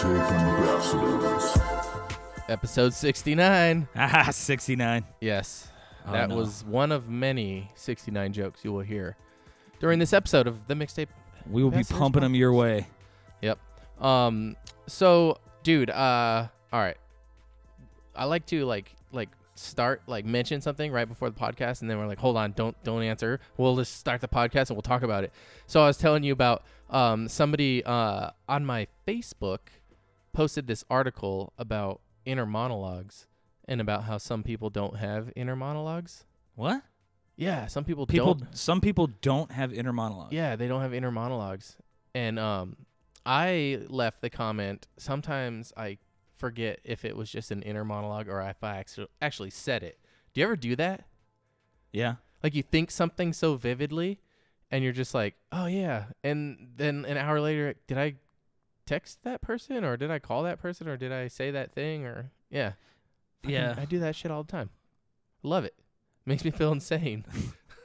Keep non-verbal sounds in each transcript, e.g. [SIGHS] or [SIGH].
Mixtape Ambassadors. Episode 69. Ah, [LAUGHS] 69. Yes. Oh, that no. was one of many 69 jokes you will hear during this episode of the mixtape. We will be pumping them your way. Yep. Um so dude, uh all right. I like to like like start like mention something right before the podcast and then we're like, "Hold on, don't don't answer. We'll just start the podcast and we'll talk about it." So I was telling you about um somebody uh on my Facebook posted this article about inner monologues and about how some people don't have inner monologues. What? Yeah, some people, People don't some people don't have inner monologues. yeah, they don't have inner monologues. And um I left the comment, sometimes I forget if it was just an inner monologue or if I actually actually said it. Do you ever do that? Yeah. Like you think something so vividly and you're just like, "Oh yeah." And then an hour later, did I text that person or did I call that person or did I say that thing or yeah. Fucking- Yeah. I do that shit all the time. Love it. Makes me feel insane.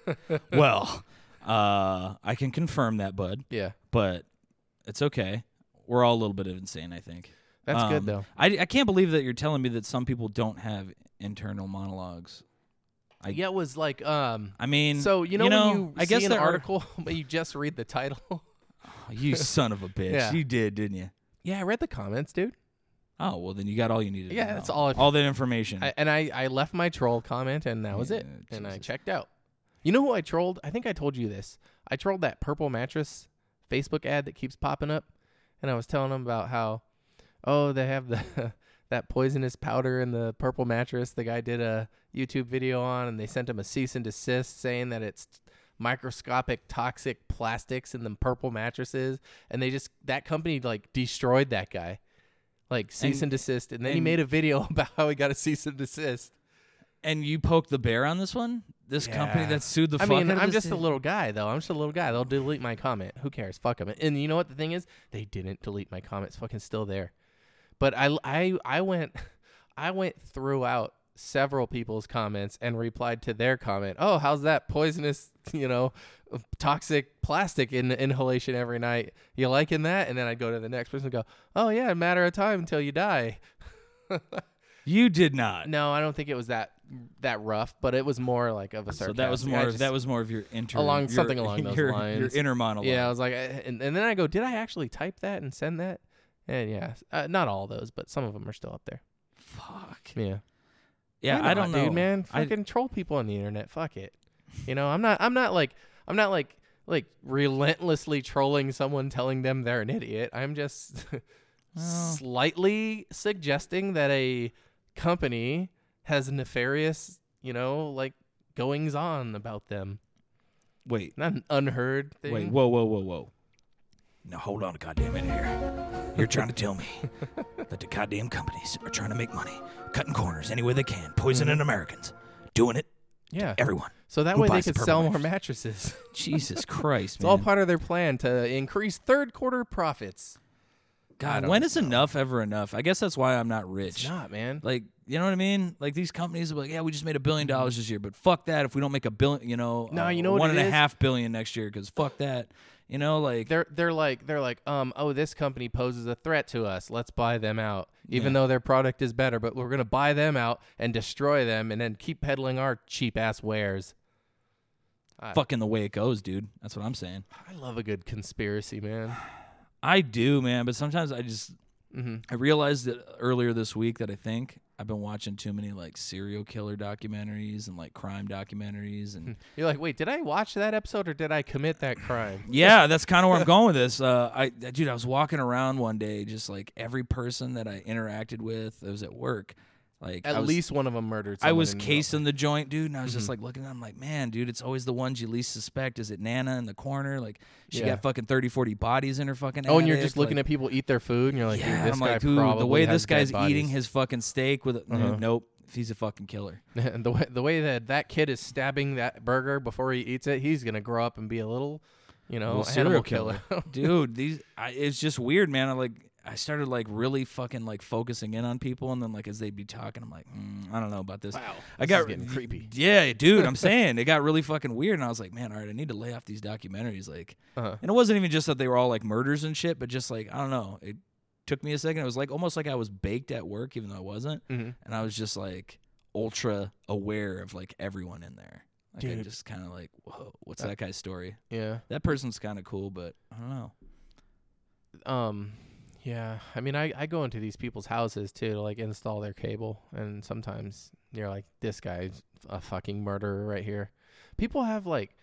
[LAUGHS] well, uh I can confirm that, bud, yeah. but it's okay. We're all a little bit of insane, I think. That's Um, good though. I, I can't believe that you're telling me that some people don't have internal monologues. I- yeah, it was like um I mean, So you know, know, when you I guess an are- article, [LAUGHS] but you just read the title. You son of a bitch. Yeah. You did, didn't you? yeah, I read the comments, dude. Oh well, then you got all you needed. Yeah, that's all I- all that information. I, and I, I left my troll comment, and that was it. Yeah, And I checked out. You know who I trolled? I think I told you this. I trolled that purple mattress Facebook ad that keeps popping up, and I was telling them about how, oh, they have the [LAUGHS] that poisonous powder in the purple mattress. The guy did a YouTube video on, and they sent him a cease and desist saying that it's microscopic toxic plastics in the purple mattresses, and they just that company like destroyed that guy. Like cease and, And- desist, and then he made a video [LAUGHS] about how he got a cease and desist. and you poked the bear on this one. This company that sued the I fuck mean, I'm just a little guy, though. I'm just a little guy. They'll delete my comment. Who cares? Fuck them. And you know what the thing is? They didn't delete my comment. It's fucking still there. But I, I, I went, [LAUGHS] I went throughout several people's comments and replied to their comment. Oh, how's that poisonous, [LAUGHS] you know, toxic plastic in inhalation every night? You liking that? And then I'd go to the next person and go, Oh yeah, a matter of time until you die. [LAUGHS] You did not. No, I don't think it was that that rough, but it was more like of a So that was more. just- that was more of your inter Along- your- something along [LAUGHS] those your, lines. Your inner monologue. Yeah, I was like, uh, and, and then I go, did I actually type that and send that? And yeah, uh, not all those, but some of them are still up there. Fuck. Yeah, Yeah, Why I don't know, dude, man. I- Fucking troll people on the internet. Fuck it. You know, I'm not. I'm not like. I'm not like like relentlessly trolling someone, telling them they're an idiot. I'm just [LAUGHS] slightly suggesting that a company has nefarious, you know, like goings on about them. Wait, Not an unheard thing. wait, whoa, whoa, whoa, whoa. Now hold on a goddamn minute here. You're trying to tell me that the goddamn companies are trying to make money, cutting corners any way they can, poisoning Americans, doing it Yeah. everyone. So that Who way they buys the could purple sell more mattresses. [LAUGHS] Jesus Christ, It's man. all part of their plan to increase third quarter profits. I God, don't when is enough ever enough? I guess that's why I'm not rich. It's not, man. Like, you know what I mean? Like these companies are like, yeah, we just made a billion dollars this year, but fuck that if we don't make a billion, you know, No, uh, you know what one it and a half billion next year because fuck that, you know, like They're they're like they're like um oh this company poses a threat to us. Let's buy them out. Even Yeah. though their product is better, but we're gonna buy them out and destroy them, and then keep peddling our cheap ass wares. I, fucking the way it goes, dude. That's what I'm saying. I love a good conspiracy, man. I do, man, but sometimes I just hmm I realized that earlier this week that I think I've been watching too many like serial killer documentaries and like crime documentaries and [LAUGHS] You're like, wait, did I watch that episode or did I commit that crime? [LAUGHS] yeah, that's [LAUGHS] kind of where I'm going with this. Uh, I dude, I was walking around one day, just like every person that I interacted with, I was at work. Like At was, least one of them murdered. I was casing the joint, dude, and I was Mm-hmm. just like looking at him like, man, dude, it's always the ones you least suspect. Is it Nana in the corner? Like she Yeah. got fucking 30, 40 bodies in her fucking Oh, and you're attic, just looking like- at people eat their food, and you're like, yeah, dude, this I'm guy like, dude, the way this guy's eating his fucking steak with, Uh-huh. nope, he's a fucking killer. [LAUGHS] and the way the way that that kid is stabbing that burger before he eats it, he's gonna grow up and be a little, you know, serial killer. [LAUGHS] dude these I, it's just weird man I'm like i started like really fucking like focusing in on people and then like as they'd be talking i'm like mm, i don't know about this wow, i got getting creepy. yeah dude i'm [LAUGHS] saying it got really fucking weird and i was like man all right i need to lay off these documentaries like Uh-huh. and it wasn't even just that they were all like murders and shit but just like i don't know it took me a second. It was like almost like I was baked at work, even though I wasn't, Mhm. and I was just like ultra aware of like everyone in there. Like I Dude. just kind of like, whoa, what's Uh, that guy's story? Yeah. That person's kind of cool, but I don't know. Um, yeah. I mean, I I go into these people's houses too to like install their cable, and sometimes you're like, this guy's a fucking murderer right here. People have like,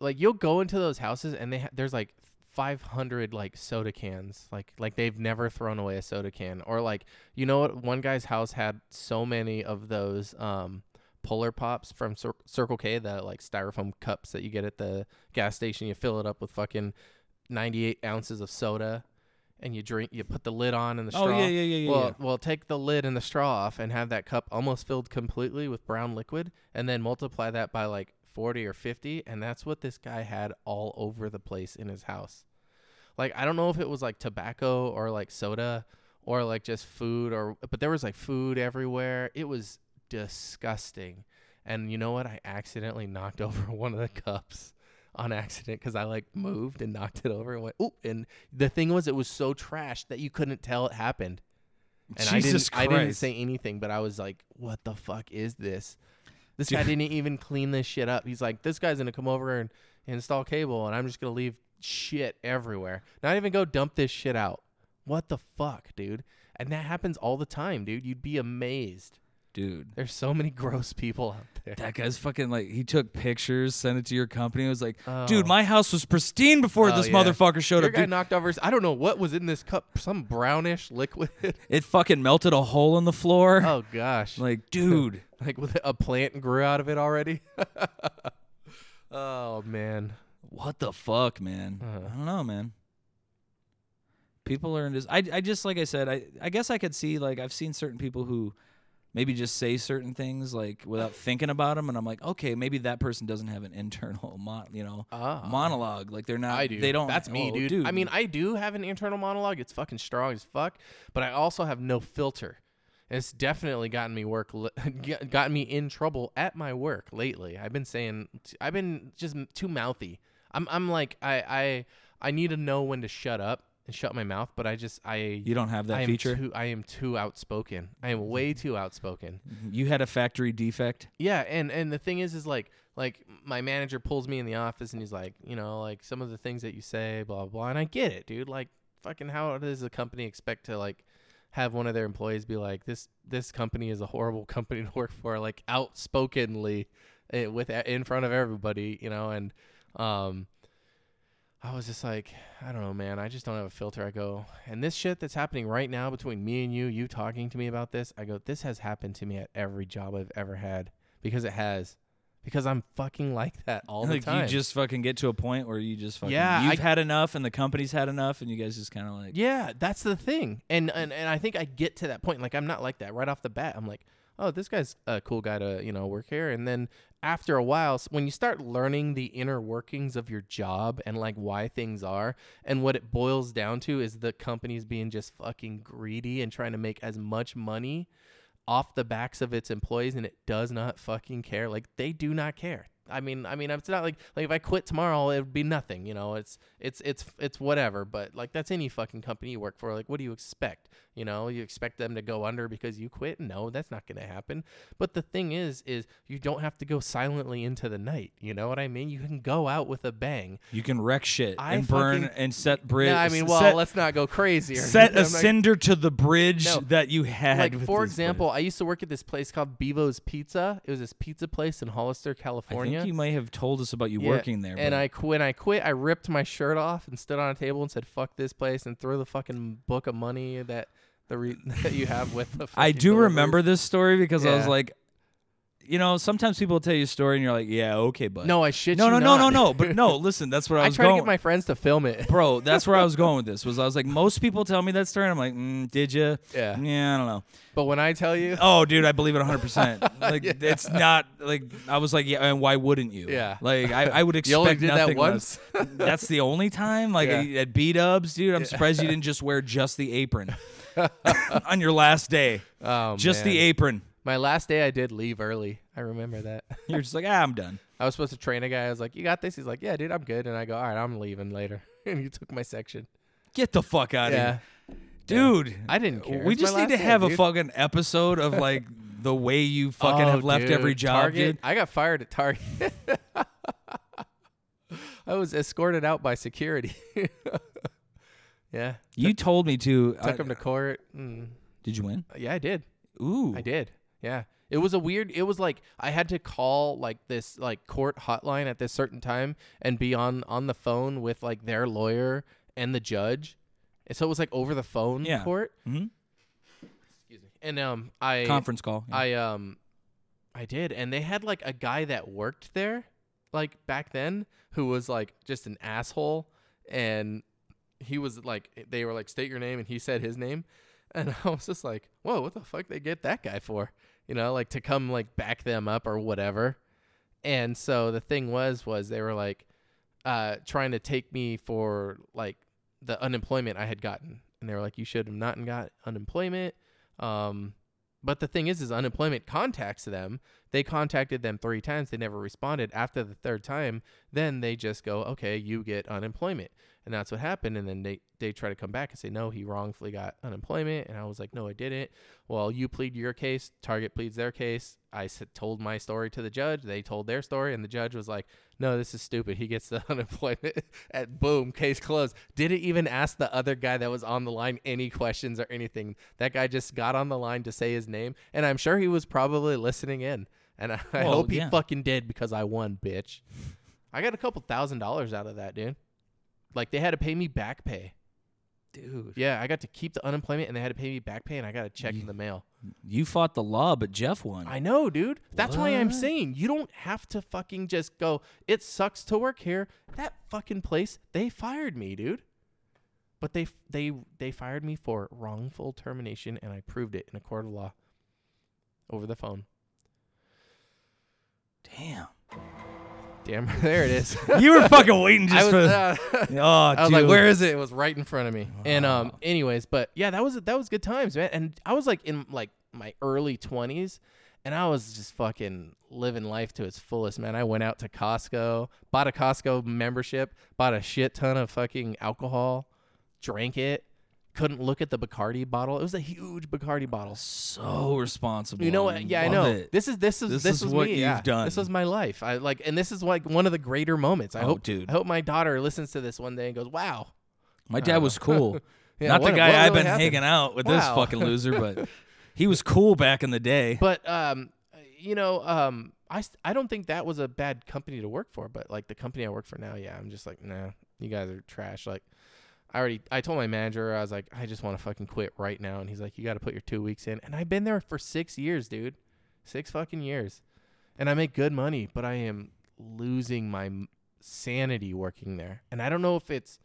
like you'll go into those houses and they ha- there's like 500 like soda cans, like like they've never thrown away a soda can, or like you know what? One guy's house had so many of those um. Polar pops from Cir- Circle K, the like styrofoam cups that you get at the gas station. You fill it up with fucking 98 ounces of soda and you drink you put the lid on and the straw Oh yeah, yeah, yeah, yeah. well yeah. well take the lid and the straw off and have that cup almost filled completely with brown liquid and then multiply that by like 40 or 50 and that's what this guy had all over the place in his house. Like i don't know if it was like tobacco or like soda or like just food or but there was like food everywhere. It was disgusting. And you know what? I accidentally knocked [LAUGHS] over one of the cups on accident because I like moved and knocked it over and went oop. And the thing was, it was so trashed that you couldn't tell it happened. And Jesus I didn't, I didn't say anything, but I was like, "What the fuck is this?" This Dude. guy didn't even clean this shit up. He's like, "This guy's gonna come over and install cable, and I'm just gonna leave shit everywhere. Not even go dump this shit out. What the fuck, dude?" And that happens all the time, dude. You'd be amazed. Dude. There's so many [LAUGHS] gross people out there. That guy's fucking like he took pictures, sent it to your company. It was like, Oh. dude, my house was pristine before Oh, this yeah. motherfucker showed Your up. guy Dude, knocked over. his- I don't know what was in this cup. Some brownish liquid. [LAUGHS] it fucking melted a hole in the floor. oh gosh! [LAUGHS] Like, dude, like with a plant grew out of it already. oh man. what the fuck, man? Uh-huh. I don't know, man. People are in this. I, I just like I said. I, I guess I could see like I've seen certain people who maybe just say certain things like without thinking about them, and I'm like, okay, maybe that person doesn't have an [LAUGHS] internal mon, you know, Ah. monologue. Like they're not. I do. They don't. That's me, oh, dude. I mean, I do have an internal monologue. It's fucking strong as fuck, but I also have no filter. It's definitely gotten me work, li- [LAUGHS] gotten me in trouble at my work lately. I've been saying, I've been just too mouthy. I'm, I'm like, I, I, I need to know when to shut up and shut my mouth, but I just, I, you don't have that I feature. Too, I am too outspoken. I am way too outspoken. you had a factory defect. Yeah, and and the thing is, is like like my manager pulls me in the office and he's like, you know, like some of the things that you say, blah blah, blah. and I get it, dude. Like, fucking, how does a company expect to like have one of their employees be like, this this company is a horrible [LAUGHS] company to work for, like outspokenly, eh, with in front of everybody, you know, and um. I was just like, I don't know, man. I just don't have a filter. I go, and this shit that's happening right now between me and you, you talking to me about this, I go, this has happened to me at every job I've ever had because it has. Because I'm fucking like that all like the time. you just fucking get to a point where you just fucking Yeah, you've I- had enough and the company's had enough and you guys just kind of like yeah, that's the thing. And, and and I think I get to that point. Like I'm not like that right off the bat. I'm like, oh, this guy's a cool guy to you know work here. And then after a while, when you start learning the inner workings of your job and like why things are, and what it boils down to is the company's being just fucking greedy and trying to make as much money off the backs of its employees and it does not fucking care like they do not care i mean i mean it's not like like if i quit tomorrow it would be nothing you know it's it's it's it's whatever but like that's any fucking company you work for like what do you expect you know you expect them to go under because you quit no that's not going to happen but the thing is is you don't have to go silently into the night you know what i mean you can go out with a bang you can wreck shit I and burn fucking- and set bridge. i mean well set, let's not go crazy set a cinder to the bridge No. that you had. like for example. I used to work at this place called Bevo's Pizza. It was this pizza place in Hollister, California. You might have told us about you Yeah, working there. And but I qu- when I quit, I ripped my shirt off and stood on a table and said, "Fuck this place," and threw the fucking book of money that the re- [LAUGHS] that you have with the. I do deliveries. remember this story because I was like, you know, sometimes people tell you a story and you're like, yeah, okay, but No, I shit no, you no, no, no, not. no. But no, [LAUGHS] listen, that's where I was going. I was going. to get my friends to film it. Bro, that's where I was [LAUGHS] going with this. Was I was like, most people tell me that story, and I'm like, mm, did you? Yeah. Yeah, I don't know. But when I tell you, Oh, dude, I believe it 100. percent [LAUGHS] Like, it's not like I was like, yeah, and why wouldn't you? Yeah. Like, I, I would expect you only did that nothing once. less. That's the only time. Like Yeah. at B Dubs, dude, I'm surprised you didn't just wear just the apron on your last day. oh, Just the man. apron. My last day, I did leave early. I remember that. [LAUGHS] You're just like, ah, I'm done. I was supposed to train a guy. I was like, "You got this." He's like, "Yeah, dude, I'm good." And I go, "All right, I'm leaving later." [LAUGHS] and he took my section. Get the fuck out of here, dude. I didn't care. We just need to day, have a dude. fucking episode of [LAUGHS] like the way you fucking Oh, have left dude, every job, Target, dude. I got fired at Target. I was escorted out by security. yeah. You told me to. Took I- him to court. Mm. did you win? Yeah, I did. Ooh, I did. Yeah. It was a weird it was like I had to call like this like court hotline at this certain time and be on on the phone with like their lawyer and the judge. And so it was like over the phone Yeah. court. hmm Excuse me. And um I Conference call. yeah. I um I did and they had like a guy that worked there like back then who was like just an asshole and he was like they were like state your name and he said his name and [LAUGHS] I was just like, "Whoa, what the fuck they get that guy for?" You know, like to come like back them up or whatever. And so the thing was was they were like uh trying to take me for like the unemployment I had gotten. And they were like, "You should have not got unemployment." Um but the thing is, is unemployment contacts them. They contacted them three times. They never responded. After the third time, then they just go, okay, you get unemployment. And that's what happened. And then they, they try to come back and say, no, he wrongfully got unemployment. And I was like, no, I didn't. Well, you plead your case. Target pleads their case. I told my story to the judge. They told their story. And the judge was like, no, this is stupid. He gets the [LAUGHS] unemployment. [LAUGHS] At boom, case closed. Didn't even ask the other guy that was on the line any questions or anything. That guy just got on the line to say his name, and I'm sure he was probably listening in. And [LAUGHS] I, I hope he yeah. fucking did because I won, bitch. I got a couple thousand dollars out of that, dude. Like they had to pay me back pay. dude. Yeah, I got to keep the unemployment, and they had to pay me back pay, and I got a check in the mail. You fought the law, but Jeff won. I know, dude. That's why I'm saying you don't have to fucking just go. It sucks to work here. That fucking place, they fired me, dude. But they they they fired me for wrongful termination, and I proved it in a court of law over the phone. Damn. Damn, [LAUGHS] there it is. [LAUGHS] You were fucking waiting [LAUGHS] I just was, for. uh, oh, I was like, "Where is it?" It was right in front of me. And um, anyways, but yeah, that was that was good times, man. And I was like in like my early twenties, and I was just fucking living life to its fullest, man. I went out to Costco, bought a Costco membership, bought a shit ton of fucking alcohol, drank it. Couldn't look at the Bacardi bottle. It was a huge Bacardi bottle. so responsible. You know what? Yeah, I know. it. This is this is This this, is was what me. you've yeah. done. This was my life. I like, and this is like one of the greater moments. I Oh, hope, dude. I hope my daughter listens to this one day and goes, "Wow." My dad was cool. [LAUGHS] Yeah, Not what- the guy what I've been happened? hanging out with this fucking loser, but [LAUGHS] he was cool back in the day. But um, you know, um, I I don't think that was a bad company to work for. But like the company I work for now, yeah, I'm just like, nah, you guys are trash. Like, I already I told my manager I was like, I just want to fucking quit right now, and he's like, you got to put your two weeks in, and I've been there for six years, dude, six fucking years, and I make good money, but I am losing my sanity working there, and I don't know if it's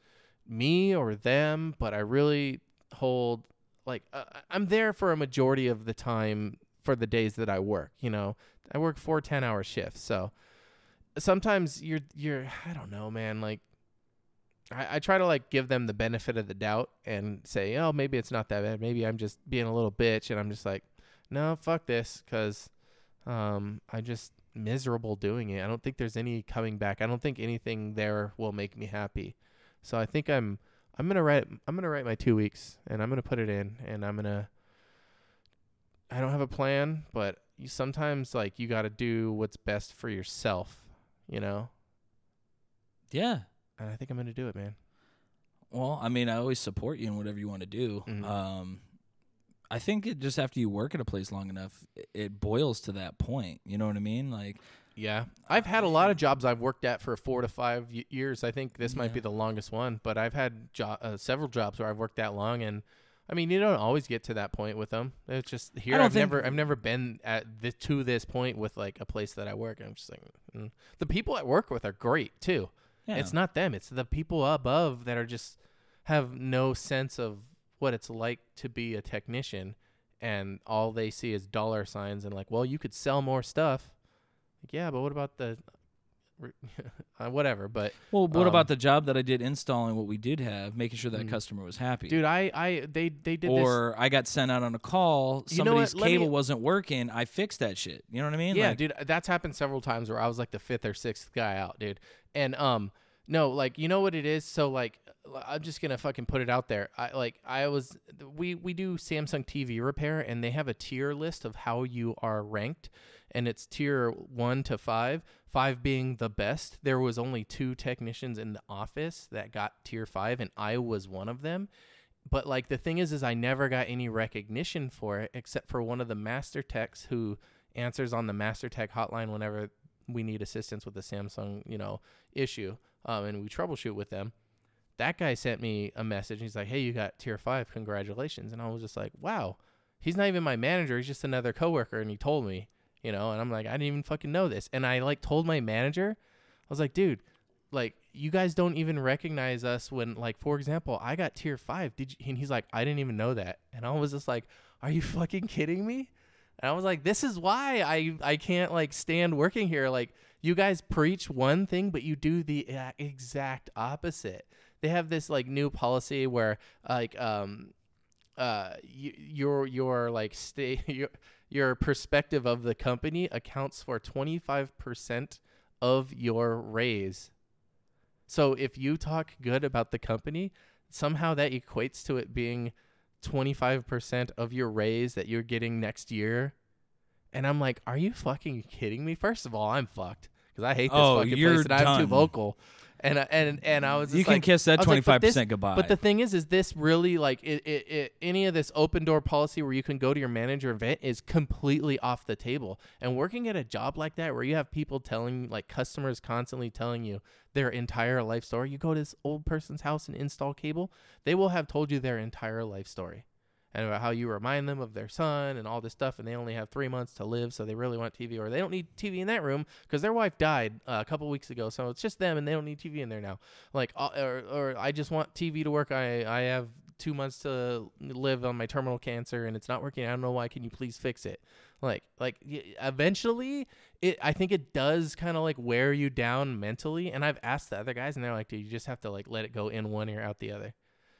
me or them, but I really hold like uh, I'm there for a majority of the time for the days that I work. You know, I work four 10 hour shifts, so sometimes you're you're I don't know, man. Like I, I try to like give them the benefit of the doubt and say, oh, maybe it's not that bad. Maybe I'm just being a little bitch, and I'm just like, no, fuck this, because um, I'm just miserable doing it. I don't think there's any coming back. I don't think anything there will make me happy. So I think I'm I'm gonna write I'm gonna write my two weeks and I'm gonna put it in and I'm gonna I don't have a plan, but you sometimes like you gotta do what's best for yourself, you know? yeah. And I think I'm gonna do it, man. Well, I mean, I always support you in whatever you want to do. Mhm. Um, I think it just after you work at a place long enough, it, boils to that point. You know what I mean? Like, Yeah, I've had a lot of jobs I've worked at for four to five y- years. I think this might be the longest one, but I've had jo- uh, several jobs where I've worked that long, and I mean, you don't always get to that point with them. It's just here. I've never, I've never been at this, to this point with like a place that I work. I'm just like, mm. the people I work with are great too. Yeah. It's not them; it's the people above that are just have no sense of what it's like to be a technician, and all they see is dollar signs and like, well, you could sell more stuff. Like, yeah, but what about the [LAUGHS] uh, whatever? But Well, what Um, about the job that I did installing what we did have, making sure that Mm. customer was happy? dude, I I they they did this. or I got sent out on a call, You know somebody's me- cable wasn't working, I fixed that shit. You know what I mean? Yeah, Like, dude, that's happened several times where I was like the fifth or sixth guy out, dude. And um, No, like you know what it is. So like, I'm just gonna fucking put it out there. I like I was we we do Samsung TV repair, and they have a tier list of how you are ranked, and it's tier one to five. Five being the best. There was only two technicians in the office that got tier five, and I was one of them. But like the thing is, is I never got any recognition for it, except for one of the master techs who answers on the master tech hotline whenever we need assistance with a Samsung, you know, issue, um, and we troubleshoot with them. That guy sent me a message. He's like, "Hey, you got tier five, congratulations!" And I was just like, "Wow." He's not even my manager. He's just another coworker, and he told me, you know. And I'm like, I didn't even fucking know this. And I like told my manager, I was like, dude, like you guys don't even recognize us when, like, for example, I got tier five. Did you? And he's like, I didn't even know that. And I was just like, Are you [LAUGHS] fucking kidding me? And I was like, this is why I I can't like stand working here. Like you guys preach one thing, but you do the exact opposite. They have this like new policy where like um uh y- your your like stay [LAUGHS] your your perspective of the company accounts for 25% of your raise. So if you talk good about the company, somehow that equates to it being 25% of your raise that you're getting next year. And I'm like, are you fucking kidding me? First of all, I'm fucked because I hate this Oh, fucking place and I'm too vocal. And uh, and and I was just You can like, kiss that I twenty five percent goodbye. But the thing is, is this really like it, it, it, any of this open door policy where you can go to your manager event is completely off the table. And working at a job like that where you have people telling, like customers constantly telling you their entire life story, you go to this old person's house and install cable, they will have told you their entire life story. And about how you remind them of their son and all this stuff, and they only have three months to live, so they really want TV, or they don't need TV in that room because their wife died uh, a couple weeks ago, so it's just them, and they don't need TV in there now like uh, or, or I just want TV to work. I I have two months to live on my terminal cancer and it's not working. I don't know why. Can you please fix it? Like like eventually, it I think it does kind of like wear you down mentally. And I've asked the other guys and they're like, dude, you just have to like let it go in one ear out the other.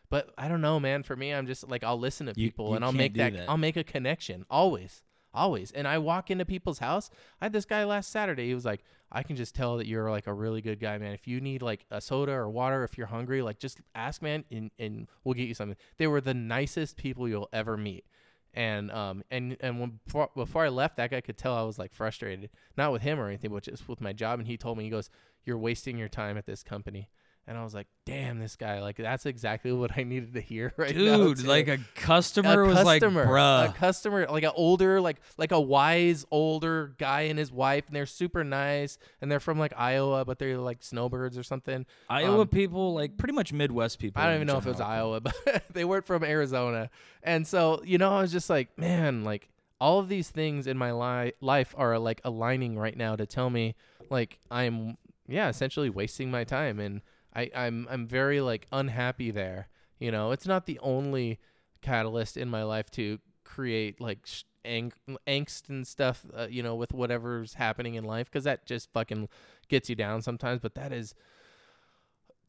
But I don't know, man. For me, I'm just like I'll listen to You- people you and I'll make that, that. I'll make a connection always. Always. And I walk into people's house. I had this guy last Saturday. He was like, I can just tell that you're like a really good guy, man. If you need like a soda or water, if you're hungry, like just ask, man, and, and we'll get you something. They were the nicest people you'll ever meet. And um and and when before, before I left, that guy could tell I was like frustrated, not with him or anything, but just with my job. And he told me, he goes, "You're wasting your time at this company." And I was like, "Damn, this guy! Like that's exactly what I needed to hear [LAUGHS] right now." Dude, too." like a customer was like, bruh. a customer, like an older, like like a wise older guy and his wife, and they're super nice, and they're from like Iowa, but they're like snowbirds or something. Iowa um, people, like pretty much Midwest people. I don't even know if it was. Iowa, [LAUGHS] but they weren't from Arizona, and so you know, I was just like, man, like all of these things in my li- life are like aligning right now to tell me like I'm yeah essentially wasting my time, and I I'm I'm very like unhappy there. You know, it's not the only catalyst in my life to create like sh- ang- angst and stuff, uh, you know, with whatever's happening in life, because that just fucking gets you down sometimes. But that is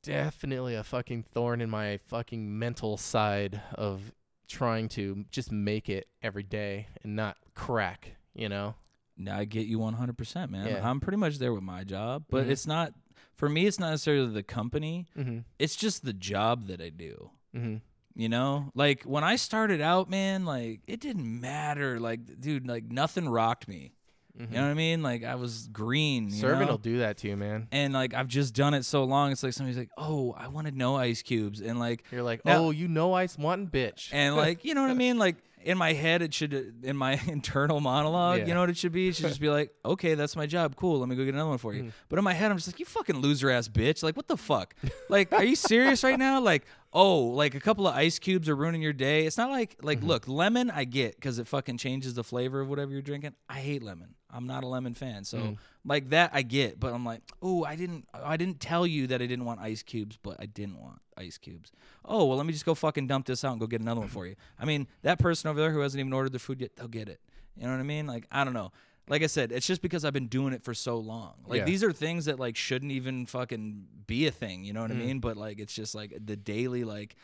definitely a fucking thorn in my fucking mental side of trying to just make it every day and not crack, you know? No, I get you 100%, man. Yeah. I'm pretty much there with my job, but Mhm. it's not for me it's not necessarily the company. Mm-hmm. It's just the job that I do. Mm-hmm. You know? Like when I started out, man, like it didn't matter. Like dude, like nothing rocked me. mm-hmm. You know what I mean? Like I was green, you Serving know? will do that to you, man. and like I've just done it so long. It's like somebody's like, "Oh, I want to know ice cubes," and like, You're like, Now- oh, you know ice wanting bitch. and like, you know what I [LAUGHS] mean? Like in my head, it should in my [LAUGHS] internal monologue, Yeah. you know what it should be? It should just be like, "Okay, that's my job. Cool. Let me go get another one for you." Mm. But in my head, I'm just like, "You fucking loser ass bitch! Like, what the fuck? like, are you serious right now? Like." Oh, like a couple of ice cubes are ruining your day. It's not like like Mm-hmm. look, lemon I get because it fucking changes the flavor of whatever you're drinking. I hate lemon. I'm not a lemon fan. So Mm. like that I get, but I'm like, oh, I didn't I didn't tell you that I didn't want ice cubes, but I didn't want ice cubes. Oh, well, let me just go fucking dump this out and go get another one for you. I mean, that person over there who hasn't even ordered their food yet, they'll get it. You know what I mean? Like, I don't know. Like I said, it's just because I've been doing it for so long. Like Yeah. these are things that like shouldn't even fucking be a thing, you know what I mean? But like it's just like the daily like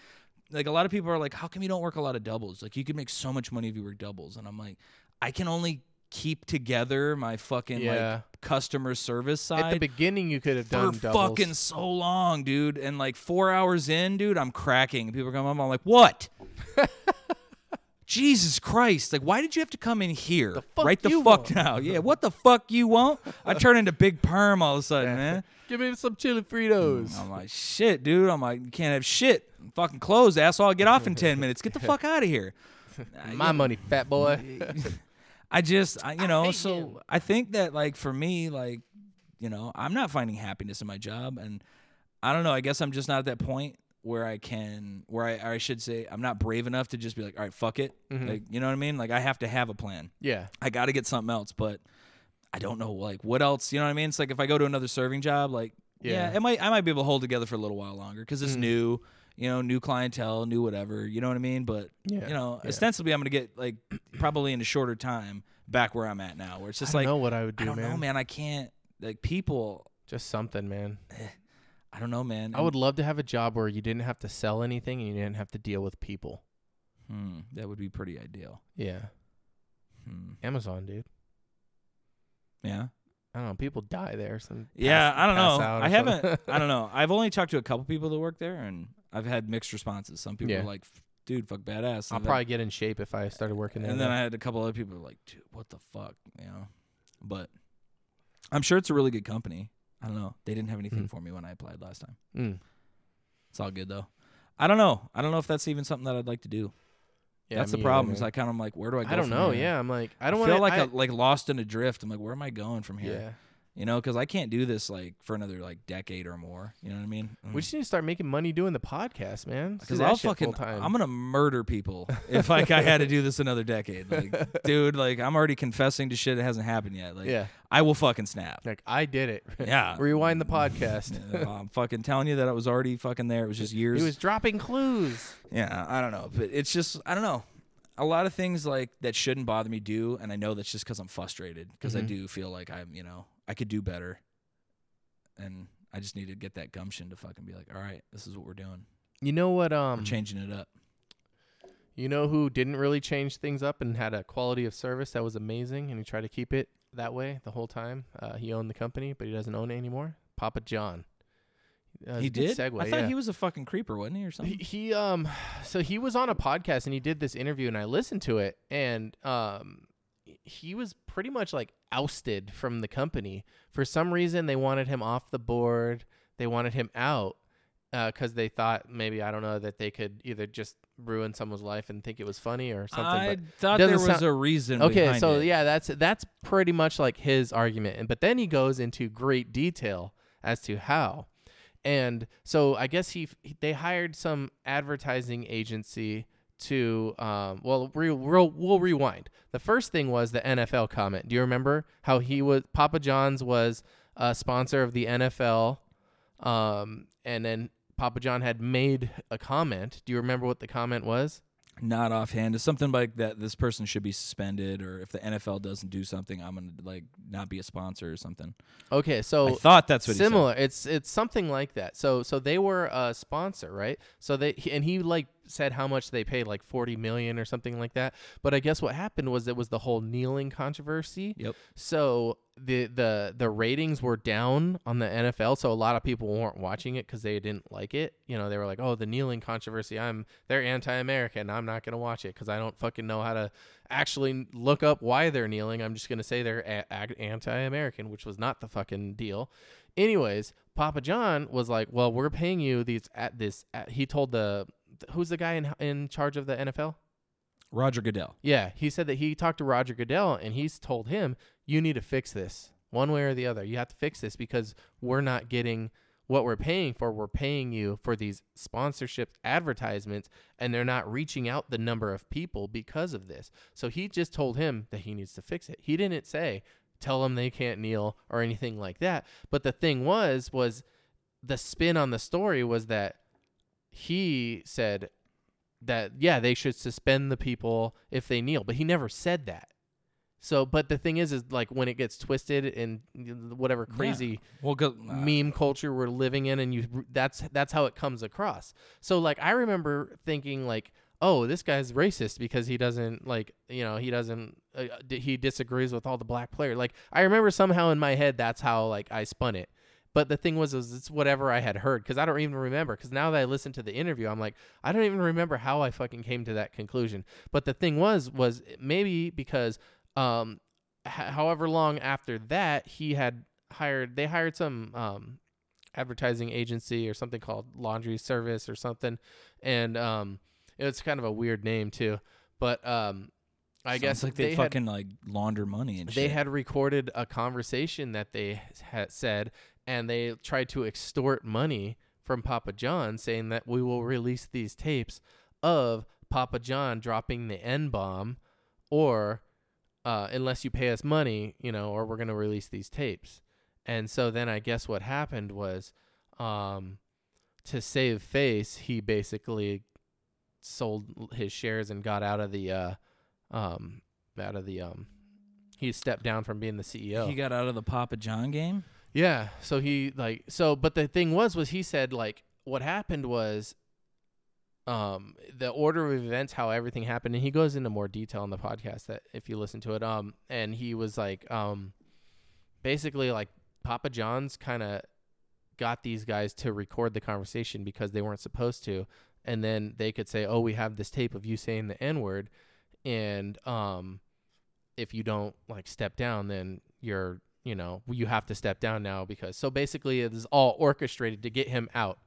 like a lot of people are like, how come you don't work a lot of doubles? Like you could make so much money if you work doubles. And I'm like, I can only keep together my fucking Yeah. like customer service side At the beginning, you could have for done doubles. fucking so long, dude. And like four hours in, dude, I'm cracking. People come up, I'm like, what? [LAUGHS] Jesus Christ! Like, why did you have to come in here? fuck right the fuck want? now. Yeah, what the fuck you want? I turn into Big Perm all of a sudden, man. [LAUGHS] Give me some chili Fritos. Mm, I'm like, shit, dude. I'm like, you can't have shit. I'm fucking closed, asshole. I'll get off in ten minutes. Get the fuck [LAUGHS] out of here. My money, fat boy. I just, I, you know, hate so you. I think that like for me, like, you know, I'm not finding happiness in my job, and I don't know. I guess I'm just not at that point where I can, where I, or I should say, I'm not brave enough to just be like, all right, fuck it. Mm-hmm. Like, you know what I mean? Like, I have to have a plan. yeah. I got to get something else, but I don't know, like, what else? You know what I mean? It's like if I go to another serving job, like, yeah, Yeah. it might, I might be able to hold together for a little while longer because it's Mhm. new. You know, new clientele, new whatever. You know what I mean? But Yeah, you know, yeah. ostensibly, I'm gonna get like probably in a shorter time back where I'm at now, where it's just I like know what I would do, I don't man. know, man. I can't like people. Just something, man. I don't know, man. I would love to have a job where you didn't have to sell anything and you didn't have to deal with people. Hmm, that would be pretty ideal. Yeah. Hmm. Amazon, dude. Yeah. I don't know. People die there. Some Yeah, pass- I don't know. I haven't. I don't know. [LAUGHS] I've only talked to a couple people that work there, and I've had mixed responses. Some people Yeah. are like, "Dude, fuck badass." I'll And then- probably get in shape if I started working there. And then. I had a couple other people who were like, "Dude, what the fuck?" You know. But I'm sure it's a really good company. I don't know. They didn't have anything Mm. for me when I applied last time. Mm. It's all good though. I don't know. I don't know if that's even something that I'd like to do. Yeah, that's the me either, problem. Is man. I kind of like, where do I go? I don't from know. here? Yeah, I'm like, I don't feel want like I, a, like lost in a drift. I'm like, where am I going from here? yeah. You know, because I can't do this like for another like decade or more. You know what I mean? We just need to start making money doing the podcast, man. because I'll fucking, I'm gonna murder people [LAUGHS] if like I had to do this another decade. Like, [LAUGHS] dude, like I'm already confessing to shit that hasn't happened yet. Like, yeah, I will fucking snap. like I did it. [LAUGHS] Yeah. Rewind the podcast. Yeah, I'm fucking telling you that I was already fucking there. It was just years. He was dropping clues. yeah, I don't know, but it's just I don't know. A lot of things like that shouldn't bother me do, and I know that's just because I'm frustrated because I Mhm. do feel like I'm you know I could do better, and I just need to get that gumption to fucking be like, all right, this is what we're doing. You know what? We're Um, changing it up. you know who didn't really change things up and had a quality of service that was amazing, and he tried to keep it that way the whole time. Uh, he owned the company, but he doesn't own it anymore. Papa John. Uh, he it's a good did. Segue, I thought yeah. he was a fucking creeper, wasn't he, or something? He, he um [SIGHS] so he was on a podcast and he did this interview and I listened to it and um he was pretty much like ousted from the company. For some reason they wanted him off the board. They wanted him out uh, because they thought maybe I don't know that they could either just ruin someone's life and think it was funny or something. I but thought there was sound- a reason. okay, so it. yeah, that's that's pretty much like his argument. And but then he goes into great detail as to how. And so I guess he they hired some advertising agency to um well re, we'll, we'll rewind. The first thing was the NFL comment. Do you remember how he was Papa John's was a sponsor of the NFL um and then Papa John had made a comment. Do you remember what the comment was? not offhand. It's something like that. This person should be suspended, or if the NFL doesn't do something, I'm gonna like not be a sponsor or something. Okay, so I thought that's what similar. It's it's something like that. So so they were a sponsor, right? So they and he like said how much they paid, like forty million or something like that. But I guess what happened was it was the whole kneeling controversy. Yep. So the the the ratings were down on the NFL, so a lot of people weren't watching it because they didn't like it. You know, they were like, "Oh, the kneeling controversy. I'm they're anti-American. I'm not gonna watch it because I don't fucking know how to actually look up why they're kneeling. I'm just gonna say they're a- a- anti-American, which was not the fucking deal." Anyways, Papa John was like, "Well, we're paying you these at this." At, he told the who's the guy in in charge of the NFL? Roger Goodell. Yeah, he said that he talked to Roger Goodell and he's told him, you need to fix this one way or the other. You have to fix this because we're not getting what we're paying for. We're paying you for these sponsorship advertisements and they're not reaching out the number of people because of this. So he just told him that he needs to fix it. He didn't say, tell them they can't kneel or anything like that. But the thing was, was the spin on the story was that he said that yeah they should suspend the people if they kneel but he never said that so but the thing is is like when it gets twisted in whatever crazy Well, go, uh, meme culture we're living in and you that's that's how it comes across so like i remember thinking like oh, this guy's racist because he doesn't like, you know, he doesn't uh, d- he disagrees with all the black players. Like I remember somehow in my head that's how like I spun it. But the thing was, was it's whatever I had heard because I don't even remember. Because now that I listened to the interview, I'm like, I don't even remember how I fucking came to that conclusion. But the thing was, was maybe because, um, h- however long after that, he had hired, they hired some um, advertising agency or something called Laundry Service or something, and um, it's kind of a weird name too. But um, I Sounds guess like they, had- fucking like launder money and they shit. had recorded a conversation that they had said and they tried to extort money from Papa John saying that we will release these tapes of Papa John dropping the N bomb or uh, unless you pay us money, you know, or we're going to release these tapes. And so then I guess what happened was um, to save face, he basically sold his shares and got out of the uh, um, out of the um, he stepped down from being the CEO. He got out of the Papa John game. Yeah. So he like so but the thing was was he said like what happened was um the order of events how everything happened and he goes into more detail in the podcast that if you listen to it um and he was like um basically like Papa John's kind of got these guys to record the conversation because they weren't supposed to and then they could say oh we have this tape of you saying the n word and um if you don't like step down then you're you know you have to step down now because so basically it is all orchestrated to get him out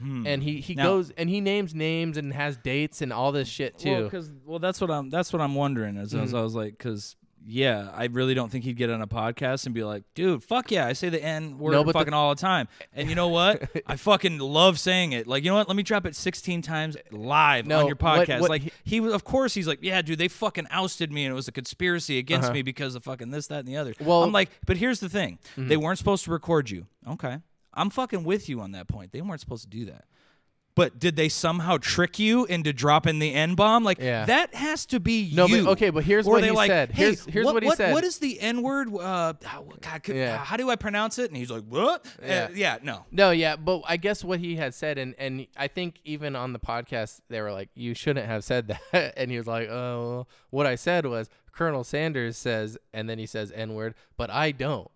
Hmm. and he he Now- goes and he names names and has dates and all this shit too Well, 'cause- well, that's what I'm. That's what I'm wondering. As, Mhm. I was like, because yeah, I really don't think he'd get on a podcast and be like, dude, fuck yeah, I say the N word No, but the- fucking all the time. And you know what? [LAUGHS] I fucking love saying it. Like, you know what? Let me drop it 16 times live No, on your podcast. what like he- was, of course, he's like, yeah, dude, they fucking ousted me and it was a conspiracy against Uh-huh. me because of fucking this, that, and the other. Well- Mm-hmm. I'm like, but here's the thing: they weren't supposed to record you. Okay, I'm fucking with you on that point. They weren't supposed to do that. But did they somehow trick you into dropping the N bomb? Like Yeah. that has to be No, but- okay, but here's Or what they he like, said. Hey, Here's- here's what he said. What is the N word? Uh, how- God, could- Yeah. how do I pronounce it? And he's like, what? Uh, Yeah. yeah, no. No, yeah, but I guess what he had said, and and I think even on the podcast they were like, "You shouldn't have said that," [LAUGHS] and he was like, "Oh, what I said was Colonel Sanders says," and then he says N word, but I don't,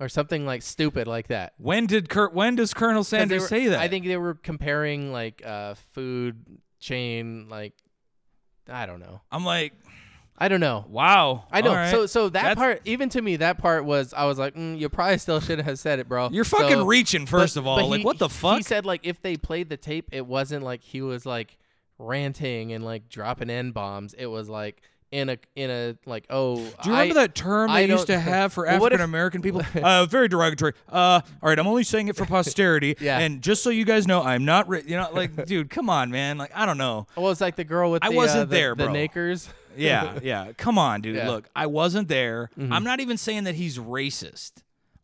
or something like stupid like that. When did Kurt? When does Colonel Sanders were- say that? I think they were comparing like uh food chain, like I don't know, I'm like, I don't know. wow. I know. right. So so that That's- part, even to me, that part was I was like, mm, you probably still shouldn't have said it, bro. You're fucking So- reaching. First but- of all, like he- what the fuck? He said like if they played the tape, it wasn't like he was like ranting and like dropping n bombs. It was like in a in a like oh. Do you remember I- that term I they used to have for Well, African American people? [LAUGHS] uh, very derogatory. Uh, all right, I'm only saying it for posterity. [LAUGHS] Yeah. And just so you guys know, I'm not. Ri- you know, like, dude, come on, man. Like, I don't know. Well, it's like the girl with I the, wasn't uh, the, there, the bro. Nakers. Yeah, [LAUGHS] yeah. Come on, dude. Yeah. Mm-hmm. Look, I wasn't there. I'm not even saying that he's racist.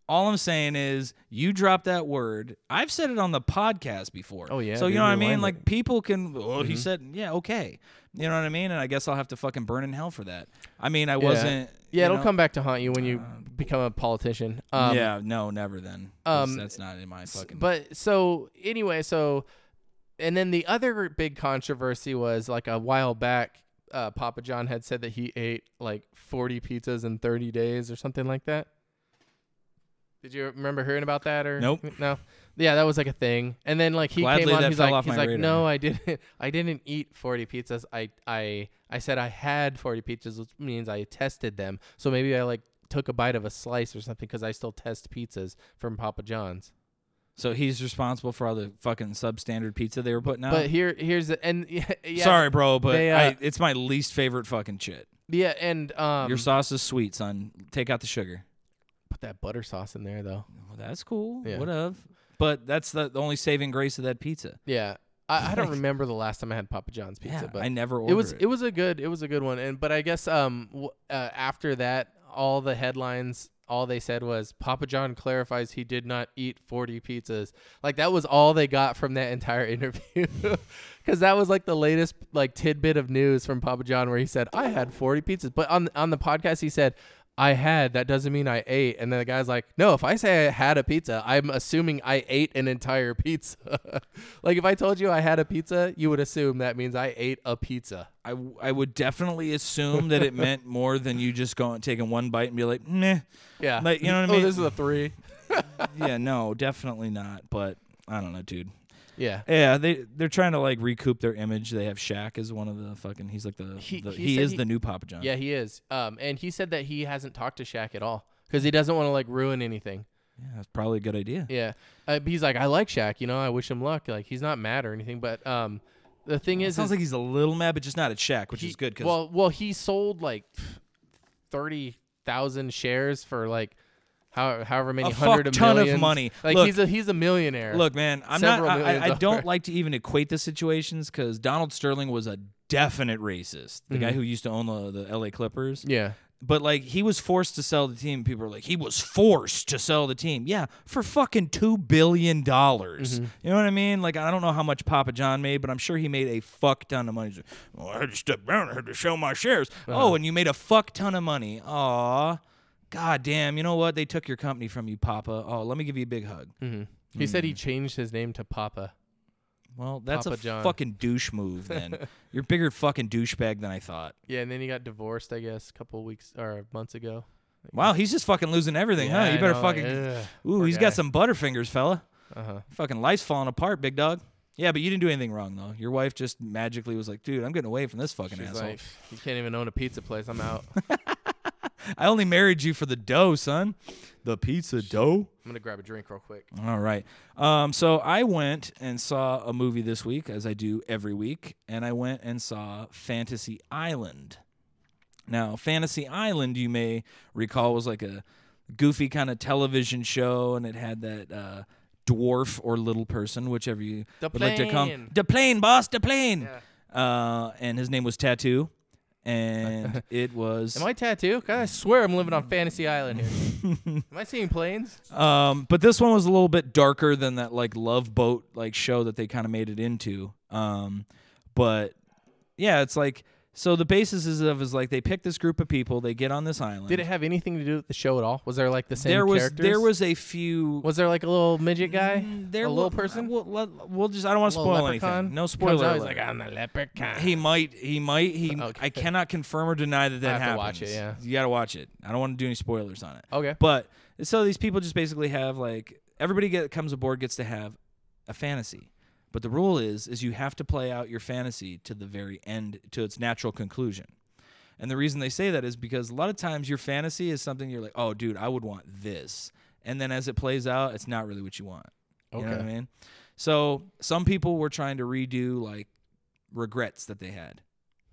All I'm saying is you drop that word. I've said it on the podcast before. Oh, yeah, So you know what I mean? Like people can. Oh, Mm-hmm. he said, yeah, okay. You know what I mean? And I guess I'll have to fucking burn in hell for that. I mean, I wasn't. Yeah, you it'll know- come back to haunt you when you become a politician. Um, yeah, no, never then. um, that's not in my fucking. But so anyway, so and then the other big controversy was like a while back. Uh, Papa John had said that he ate like 40 pizzas in 30 days or something like that. Did you remember hearing about that or Nope. No. Yeah, that was like a thing. And then like he Gladly came on, that he's fell like, off he's my like, radar. no, I didn't, [LAUGHS] I didn't eat 40 pizzas. I, I, I said I had 40 pizzas, which means I tested them. So maybe I like took a bite of a slice or something because I still test pizzas from Papa John's. so he's responsible for all the fucking substandard pizza they were putting out. But here, here's the and [LAUGHS] yeah, yeah, Sorry, bro, but they, uh, I, it's my least favorite fucking shit. yeah, and um, Your sauce is sweet, son. Take out the sugar. Put that butter sauce in there though. Well, that's cool. Yeah. Whatever. But that's the, the only saving grace of that pizza. Yeah, I, I don't [LAUGHS] remember the last time I had Papa John's pizza, yeah, but I never ordered it was it. it was a good it was a good one. And but I guess um w- uh, after that, all the headlines. All they said was Papa John clarifies he did not eat 40 pizzas. Like that was all they got from that entire [LAUGHS] interview. [LAUGHS] Cuz that was like the latest like tidbit of news from Papa John where he said I had 40 pizzas. But on on the podcast he said I had, that doesn't mean I ate. And then the guy's like, no, if I say I had a pizza, I'm assuming I ate an entire pizza. [LAUGHS] like if I told you I had a pizza, you would assume that means I ate a pizza. I, w- I would definitely assume that it [LAUGHS] meant more than you just going taking one bite and be like, meh. Yeah. Like, you know what I mean? Oh, mean? this is a three. [LAUGHS] yeah, no, definitely not. But I don't know, dude. Yeah. Yeah, they they're trying to like recoup their image. They have Shaq as one of the fucking. He's like the He- the- he he, is he- the new Papa John. Yeah, he is. Um, and he said that he hasn't talked to Shaq at all because he doesn't want to like ruin anything. yeah, that's probably a good idea. Yeah. Uh, he's like, I like Shaq. You know, I wish him luck. Like he's not mad or anything. But um, the thing It is, sounds is like he's a little mad, but just not at Shaq, which is good because well, well, he sold like thirty thousand shares for like how, however many A hundred fuck of ton of money. Like Look- he's a he's a millionaire. Look, man, I'm not. I, I, I don't like to even equate the situations because Donald Sterling was a definite racist. The guy Mhm. who used to own the, the L.A. Clippers. Yeah. But like he was forced to sell the team. People are like, he was forced to sell the team. Yeah, for fucking two billion dollars. Mm-hmm. You know what I mean? Like I don't know how much Papa John made, but I'm sure he made a fuck ton of money. He's like, well, I had to step down. I had to sell my shares. Uh-huh. Oh, and you made a fuck ton of money. Aw, god damn. You know what? They took your company from you, Papa. Oh, let me give you a big hug. hmm He said Mm. he changed his name to Papa. Well, that's Papa a John. fucking douche move. Then [LAUGHS] you're a bigger fucking douchebag than I thought. Yeah, and then he got divorced, I guess, a couple weeks or months ago. Wow, he's just fucking losing everything, Yeah, huh? You I better know, fucking. ugh, Ooh, poor he's guy. got some butterfingers, fella. Uh-huh. Fucking life's falling apart, big dog. Yeah, but you didn't do anything wrong though. Your wife just magically was like, "Dude, I'm getting away from this fucking She's asshole. like, you can't even own a pizza place. I'm out. [LAUGHS] I only married you for the dough, son. The pizza dough." I'm gonna grab a drink real quick. All right. Um, so I went and saw a movie this week, as I do every week, and I went and saw Fantasy Island. Now, Fantasy Island, you may recall, was like a goofy kind of television show, and it had that uh, dwarf or little person, whichever you The would like to come. plane. The plane, boss, the plane. Yeah. Uh, and his name was Tattoo, and [LAUGHS] it was. Am I tattooed? God, I swear I'm living on Fantasy Island here. [LAUGHS] Am I seeing planes? Um, but this one was a little bit darker than that like love boat like show that they kind of made it into. Um, but yeah, it's like so the basis is of is like they pick this group of people, they get on this island. Did it have anything to do with the show at all? Was there like the same there was characters? there was a few. Was there like a little midget guy? Mm, there a little person? We'll, let- we'll just. I don't want to Little spoil leprechaun? anything. No Comes spoiler. out, he's alert. like, I'm the leprechaun. he might. He might. He. [LAUGHS] Okay. I cannot confirm or deny that that have to happens. watch it, yeah. You gotta watch it. I don't want to do any spoilers on it. okay. But so these people just basically have like everybody get comes aboard gets to have a fantasy. But the rule is is you have to play out your fantasy to the very end to its natural conclusion. And the reason they say that is because a lot of times your fantasy is something you're like, "Oh dude, I would want this." And then as it plays out, it's not really what you want. You know what I mean? So, some people were trying to redo like regrets that they had.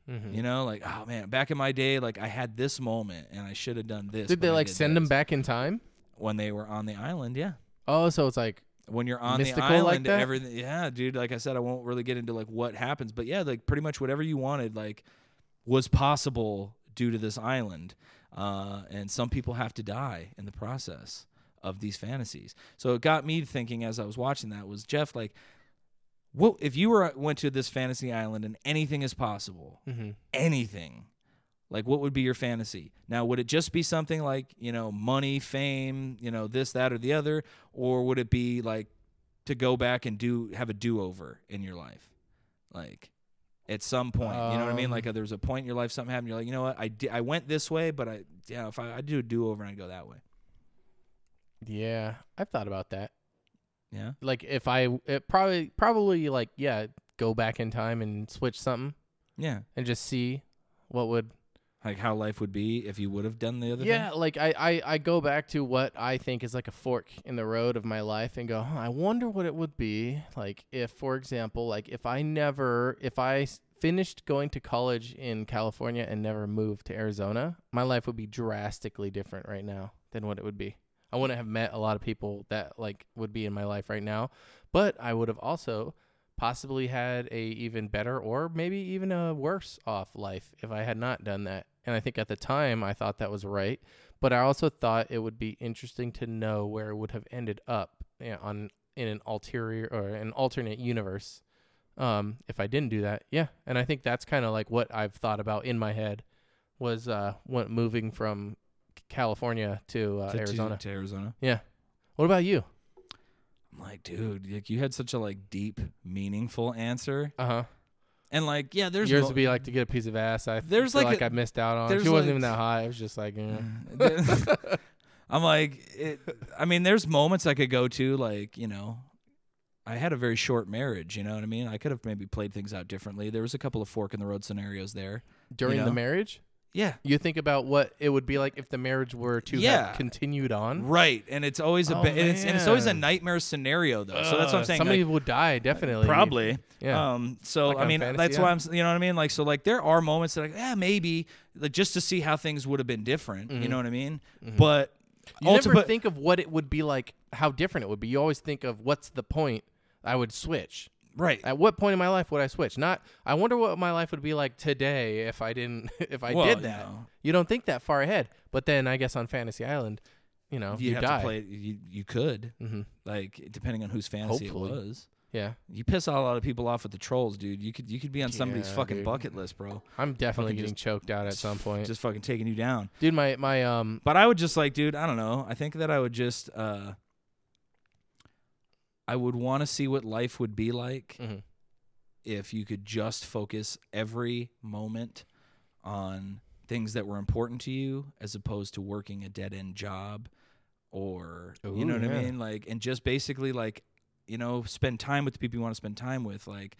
Mhm. You know, like, "Oh man, back in my day, like I had this moment and I should have done this." Did they I like send them back in time? when they were on the island? Yeah Oh, so it's like when you're on Mystical the like island that? everything yeah dude like i said i won't really get into like what happens but yeah like pretty much whatever you wanted like was possible due to this island uh, and some people have to die in the process of these fantasies so it got me thinking as i was watching that was jeff like what if you were went to this fantasy island and anything is possible mhm. anything like what would be your fantasy? Now would it just be something like you know money fame you know this that or the other? Or would it be like to go back and do have a do-over in your life? Like at some point you know what i mean? Um, like uh, there was a point in your life something happened you're like you know what? I di- i went this way but i yeah if i, I do a do-over and i go that way. Yeah, I've thought about that. yeah? Like if I it probably probably like yeah, go back in time and switch something yeah. and just see what would like how life would be if you would have done the other thing. yeah thing like I, I i go back to what i think is like a fork in the road of my life and go huh, i wonder what it would be like if for example like if i never if i s- finished going to college in california and never moved to arizona my life would be drastically different right now than what it would be i wouldn't have met a lot of people that like would be in my life right now but i would have also possibly had a even better or maybe even a worse off life if I had not done that. And I think at the time I thought that was right, but I also thought it would be interesting to know where it would have ended up you know, on in an ulterior or an alternate universe. Um, if I didn't do that, yeah, and I think that's kind of like what I've thought about in my head was uh, what moving from California to, uh, To- to- Arizona. to Arizona. Yeah. What about you? I'm like, dude, like you had such a like deep, meaningful answer, Uh huh. And like, yeah, there's Yours mo- would be like to get a piece of ass. I There's feel like like, a- I missed out on. She wasn't like- even that high. It was just like, eh. [LAUGHS] I'm like, it, I mean, there's moments I could go to, like, you know, I had a very short marriage. You know what I mean? I could have maybe played things out differently. There was a couple of fork in the road scenarios there. during know? the marriage. Yeah. You think about what it would be like if the marriage were to Yeah. have continued on. Right, and it's always a Oh, bit, and it's and it's always a nightmare scenario though. so that's what I'm saying. Somebody like, would die, definitely. probably. Yeah. Um. So Like I mean, Fantasy that's why I'm. You know what I mean? Like so, like there are moments that like, yeah, maybe like just to see how things would have been different. You Mhm. know what I mean? Mhm. But you ulti- never think of what it would be like, how different it would be. You always think of what's the point. I would switch. Right. At what point in my life would I switch? Not. I wonder what my life would be like today if I didn't. [LAUGHS] If I Well, did you that. know. You don't think that far ahead. But then I guess on Fantasy Island, you know, you you, have die. to play. You you could hmm like depending on whose fantasy Hopefully. it was. Yeah, You piss a lot of people off with the trolls, dude. You could you could be on somebody's Yeah, fucking dude. bucket list, bro. I'm definitely Fucking getting just- choked out at some [LAUGHS] point, Just fucking taking you down. dude. My my um. But I would just like, dude, I don't know. I think that I would just uh I would want to see what life would be like mhm. if you could just focus every moment on things that were important to you as opposed to working a dead end job or you know what yeah. I mean? Like and just basically like, you know, spend time with the people you want to spend time with. Like,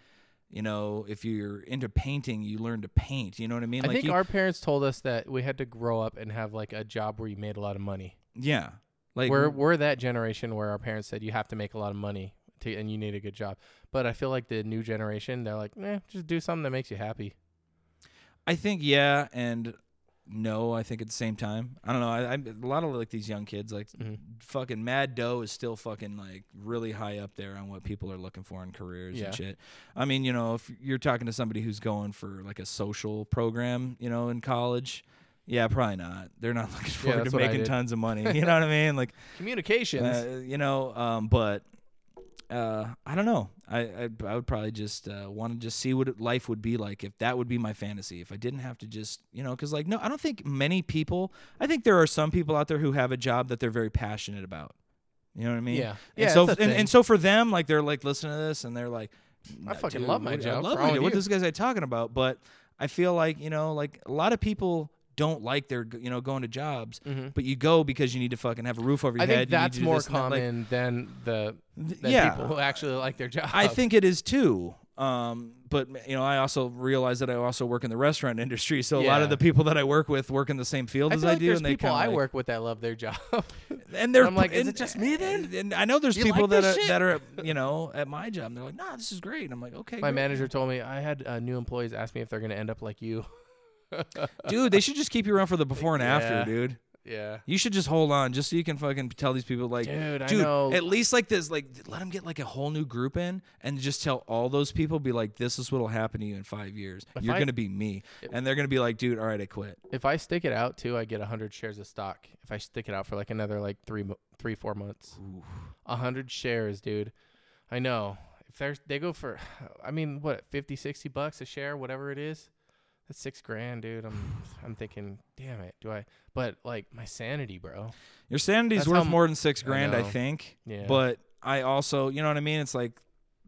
you know, if you're into painting, you learn to paint. You know what I mean? I like think you, our parents told us that we had to grow up and have like a job where you made a lot of money. yeah. Like we're we're that generation where our parents said you have to make a lot of money to, and you need a good job. But I feel like the new generation, they're like, eh, just do something that makes you happy. I think yeah, and no. I think at the same time, I don't know. I, I a lot of like these young kids, like Mhm. fucking Mad Doe is still fucking like really high up there on what people are looking for in careers Yeah. and shit. I mean, you know, if you're talking to somebody who's going for like a social program, you know, in college. Yeah, probably not. They're not [LAUGHS] looking forward that's to what I making did. tons of money. You [LAUGHS] know what I mean? Like, Communications. uh, you know, um, but uh, I don't know. I I, I would probably just uh, want to just see what it- life would be like if that would be my fantasy. If I didn't have to just you know, because like no, I don't think many people. I think there are some people out there who have a job that they're very passionate about. You know what I mean? yeah, And yeah. so it's a and, thing. and so for them, like they're like listening to this and they're like, I fucking "Dude, love my what- I job. love my job. What you." this guy's talking about? But I feel like you know, like a lot of people don't like their you know going to jobs. Mhm. But you go because you need to fucking have a roof over your I head. think you that's more and that. Like, common than the than yeah, people who actually like their job. I think it is too. Um, but you know, I also realize that I also work in the restaurant [LAUGHS] industry, so a lot of the people that I work with work in the same field I as I do, there's and they people I like- work with that love their job. [LAUGHS] and they're I'm like, is and- it just me then? And, and I know there's You people like that are, shit? that are [LAUGHS] you know at my job. And they're like, nah, this is great. And I'm like, okay, My great. manager told me I had uh, new employees ask me if they're gonna end up like you. Dude, they should just keep you around for the before and Yeah. after, dude. Yeah, You should just hold on, just so you can fucking tell these people like, dude, I dude, know. at least like this, like let them get like a whole new group in, and just tell all those people, be like, this is what'll happen to you in five years. If You're gonna be me, If- and they're gonna be like, dude, all right, I quit. if I stick it out too, I get hundred shares of stock. If I stick it out for like another like three, mo- three, four months, a hundred shares, dude. I know. If there's they go for, I mean, what 50, 60 bucks a share, whatever it is. That's six grand, dude. I'm, I'm thinking, damn it, do I? But like my sanity, bro. Your sanity's That's worth more than six grand, I, know. think. Yeah. But I also, you know what I mean? It's like,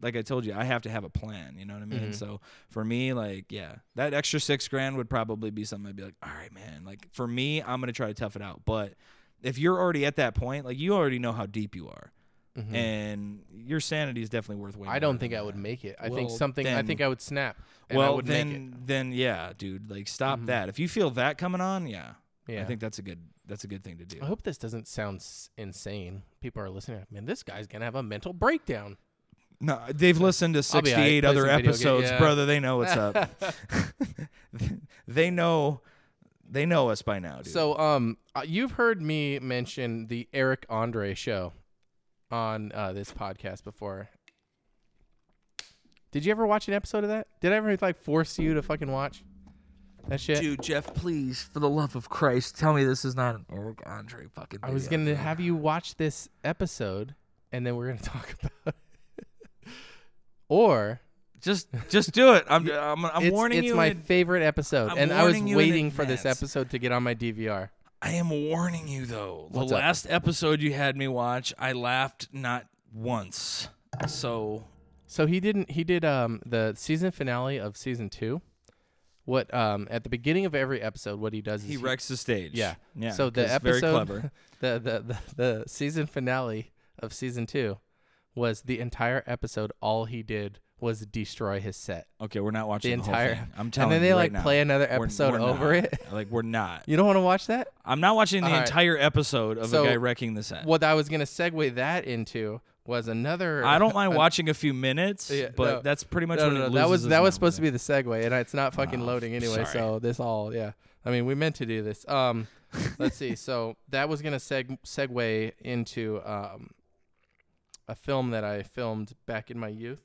like I told you, I have to have a plan. You know what I mean? Mhm. So for me, like, yeah, that extra six grand would probably be something I'd be like, all right, man. Like for me, I'm gonna try to tough it out. But if you're already at that point, like you already know how deep you are, Mhm. and your sanity is definitely worth way. I don't think I that. would make it. I think Well, something. I think I would snap. And I Well, would then, make it. then yeah, dude. Like, stop Mhm. that. If you feel that coming on, yeah, Yeah. I think that's a good. That's a good thing to do. I hope this doesn't sound s- insane. People are listening. Man, this guy's gonna have a mental breakdown. No, they've listened to I'll be aight. 68 Play other some video game- episodes, yeah. brother. They know what's up. [LAUGHS] [LAUGHS] they know, they know us by now, dude. So, um, uh, you've heard me mention the Eric Andre show on uh, this podcast before. Did you ever watch an episode of that? Did I ever like force you to fucking watch that shit? dude, Jeff, please, for the love of Christ, tell me this is not an Eric Andre fucking. I was gonna have you watch this episode, and then we're gonna [LAUGHS] talk about it. or just, just do it. I'm, [LAUGHS] I'm, I'm it's, warning it's you. It's my in- favorite episode, I'm and I was warning you in waiting for this episode to get on my DVR. I am warning you though. What's the up? last episode you had me watch, I laughed not once. So So he didn't. He did um the season finale of season two. What um at the beginning of every episode, what he does is he wrecks the stage. Yeah. Yeah. So the 'cause episode, very clever. [LAUGHS] the, the the the season finale of season two was the entire episode. All he did was destroy his set, Okay, we're not watching the the, entire. I'm telling you. and then you they right like now. play another We're- episode we're over not. it. [LAUGHS] Like we're not. You don't want to watch that? I'm not watching the All right. entire episode of So, a guy wrecking the set. What I was gonna segue that into was another. I don't mind [LAUGHS] watching a few minutes, Yeah, but no. that's pretty much No, when no, it no, that was that was supposed to be the segue, and it's not fucking Oh, loading anyway. sorry. So this all, yeah. I mean, we meant to do this. Um, [LAUGHS] let's see. So that was gonna seg- segue into um, a film that I filmed back in my youth,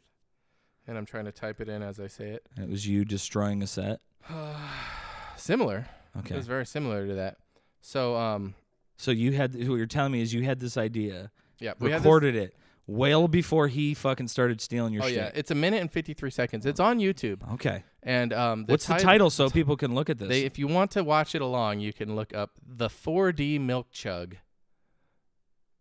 and I'm trying to type it in as I say it. It was you destroying a set. [SIGHS] Similar. Okay. It was very similar to that. So um, So you had what you're telling me is you had this idea, yeah, we had this- recorded it well before he fucking started stealing your Oh shit. yeah, it's a minute and 53 seconds. It's on YouTube, Okay. and um, What's the title so people can look at this? They, if you want to watch it along, you can look up the 4D milk chug.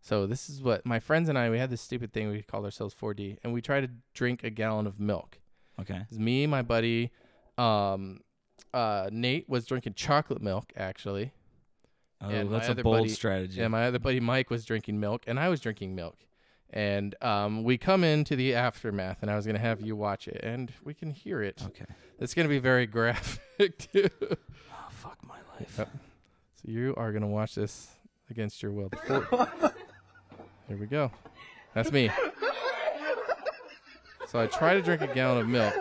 So this is what my friends and I we had this stupid thing we called ourselves 4D, and we try to drink a gallon of milk. okay. It's me, my buddy, um, uh, Nate was drinking chocolate milk actually, Oh, And that's a bold buddy- strategy. and my other buddy Mike was drinking milk, and I was drinking milk. And um, we come into the aftermath, and I was gonna have you watch it, and we can hear it. okay. It's gonna be very [LAUGHS] graphic too. Oh fuck my life. Yep. So you are gonna watch this against your will. [LAUGHS] Here we go. That's me. So I tried to drink a gallon of milk.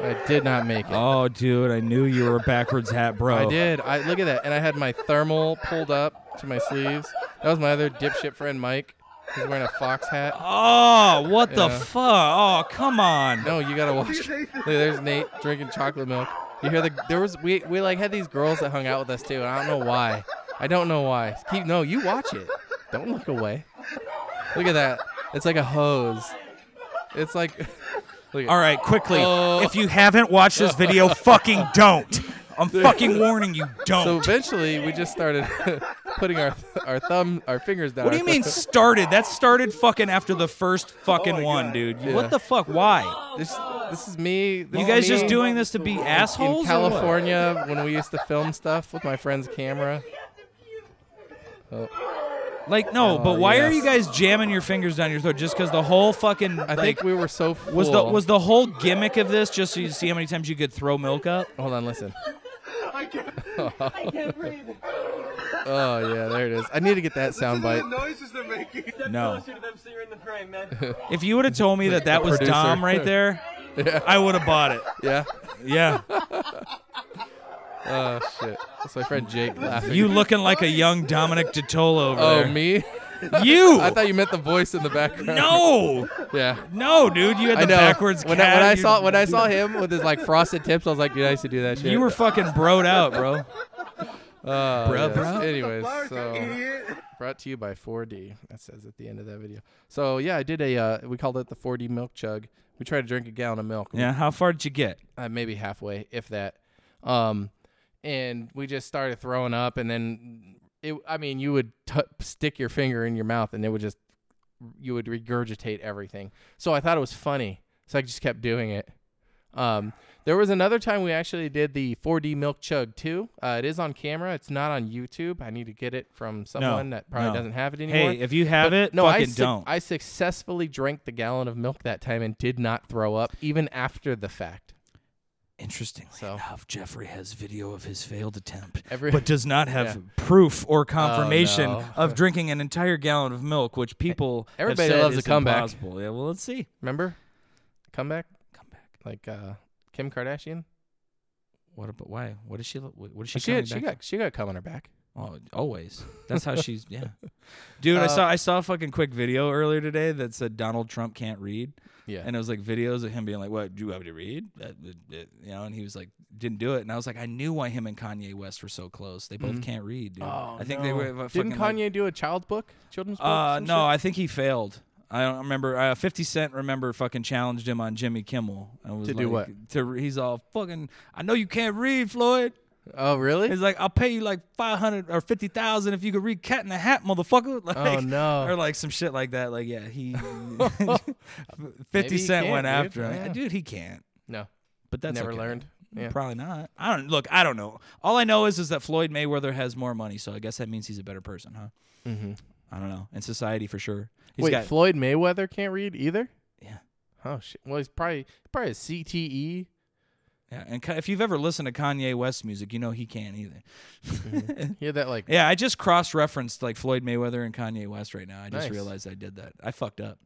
I did not make it. Oh, dude, I knew you were a backwards hat, bro. I did. I look at that, and I had my thermal pulled up to my sleeves. That was my other dipshit friend Mike. He's wearing a fox hat. Oh, what the Yeah. fuck? Oh, come on. No, you gotta watch. Look, there's Nate drinking chocolate milk. You hear the there was we we like had these girls that hung out with us too. And I don't know why. I don't know why. Keep no, you watch it. Don't look away. Look at that. It's like a hose. It's like. [LAUGHS] Look at, All right, quickly. Oh. If you haven't watched this video, [LAUGHS] fucking don't. I'm fucking warning you, don't. So eventually, we just started [LAUGHS] putting our our thumb, our fingers down. what do you mean started? That started fucking after the first fucking one, dude. Yeah. What the fuck? Why? This this is me. This You is guys just doing this to be assholes? in? California when we used to film stuff with my friend's camera. Oh, Like no, Oh, but why are yes. you guys jamming your fingers down your throat? Just because the whole fucking I like think we were so full. was the was the whole gimmick of this just so you see how many times you could throw milk up? Hold on, listen. I can't, [LAUGHS] I can't breathe. Oh yeah, there it is. I need to get that sound bite. The noises they're making. Step No. closer to them so you're in the frame, man. [LAUGHS] If you would have told me that that was producer. Dom right there, [LAUGHS] Yeah, I would have bought it. yeah. Yeah, Oh shit. That's my friend Jake [LAUGHS] laughing. you looking like a young Dominic DeTola over Oh there. me? You? [LAUGHS] I thought you meant the voice in the background. no, [LAUGHS] Yeah. no, dude. You had I the know. backwards when cat. I, when I you- saw when I saw him with his like frosted tips, I was like, dude, I used to do that shit. you were fucking broed out, bro. Uh, Bruh, yes. bruh. Anyways, Flowers, so brought to you by 4D. That says at the end of that video. So yeah, I did a. Uh, we called it the 4D milk chug. We tried to drink a gallon of milk. Yeah, how far did you get? uh, maybe halfway, if that. Um, and we just started throwing up, and then it. I mean, you would t- stick your finger in your mouth, and it would just you would regurgitate everything. So I thought it was funny, so I just kept doing it. Um, there was another time we actually did the 4D milk chug too. Uh, it is on camera. It's not on YouTube. I need to get it from someone that probably no. doesn't have it anymore. Hey, if you have But it, no, I suc- don't. I successfully drank the gallon of milk that time and did not throw up, even after the fact. Interestingly So- enough, Jeffrey has video of his failed attempt, Every but does not have Yeah. Oh, proof or confirmation no. of drinking an entire gallon of milk, which people have Everybody said loves a is comeback. impossible. Yeah, well, let's see. remember, comeback Come back. like uh, Kim Kardashian. What about why? What is she? What what is she? She coming got, she back got she got cum on her back. Oh, always. That's how she's. Yeah, [LAUGHS] dude. I Uh, saw I saw a fucking quick video earlier today that said Donald Trump can't read, Yeah, and it was like videos of him being like, "What do you have to read?" Uh, uh, uh, You know, and he was like, didn't do it, and I was like, I knew why him and Kanye West were so close. They both Mhm. can't read, dude. Oh, I think they no. were. uh, Didn't fucking, like- Kanye do a child's book, children's book? uh, some no, shit? I think he failed. I don't remember. Uh, Fifty Cent remember fucking challenged him on Jimmy Kimmel. And was To do like- To he's all fucking. I know you can't read, Floyd. Oh, really? He's like, I'll pay you like five hundred or fifty thousand if you could read Cat in the Hat, motherfucker. [LAUGHS] Like, Oh, no. Or like some shit like that. Like, yeah, he [LAUGHS] [LAUGHS] Fifty he Cent went dude. after him. Yeah. Dude, he can't. No, But that's never okay. learned. Yeah. Probably not. I don't look. I don't know. All I know is is that Floyd Mayweather has more money, so I guess that means he's a better person, huh? Mm-hmm. I don't know. In society, for sure. He's Wait, got Floyd Mayweather can't read either. yeah, Oh shit. Well, he's probably probably a E. CTE. Yeah. And if you've ever listened to Kanye West music, you know he can't either. He had that like. [LAUGHS] Yeah, I just cross referenced like Floyd Mayweather and Kanye West right now. I just Nice. realized I did that. I fucked up.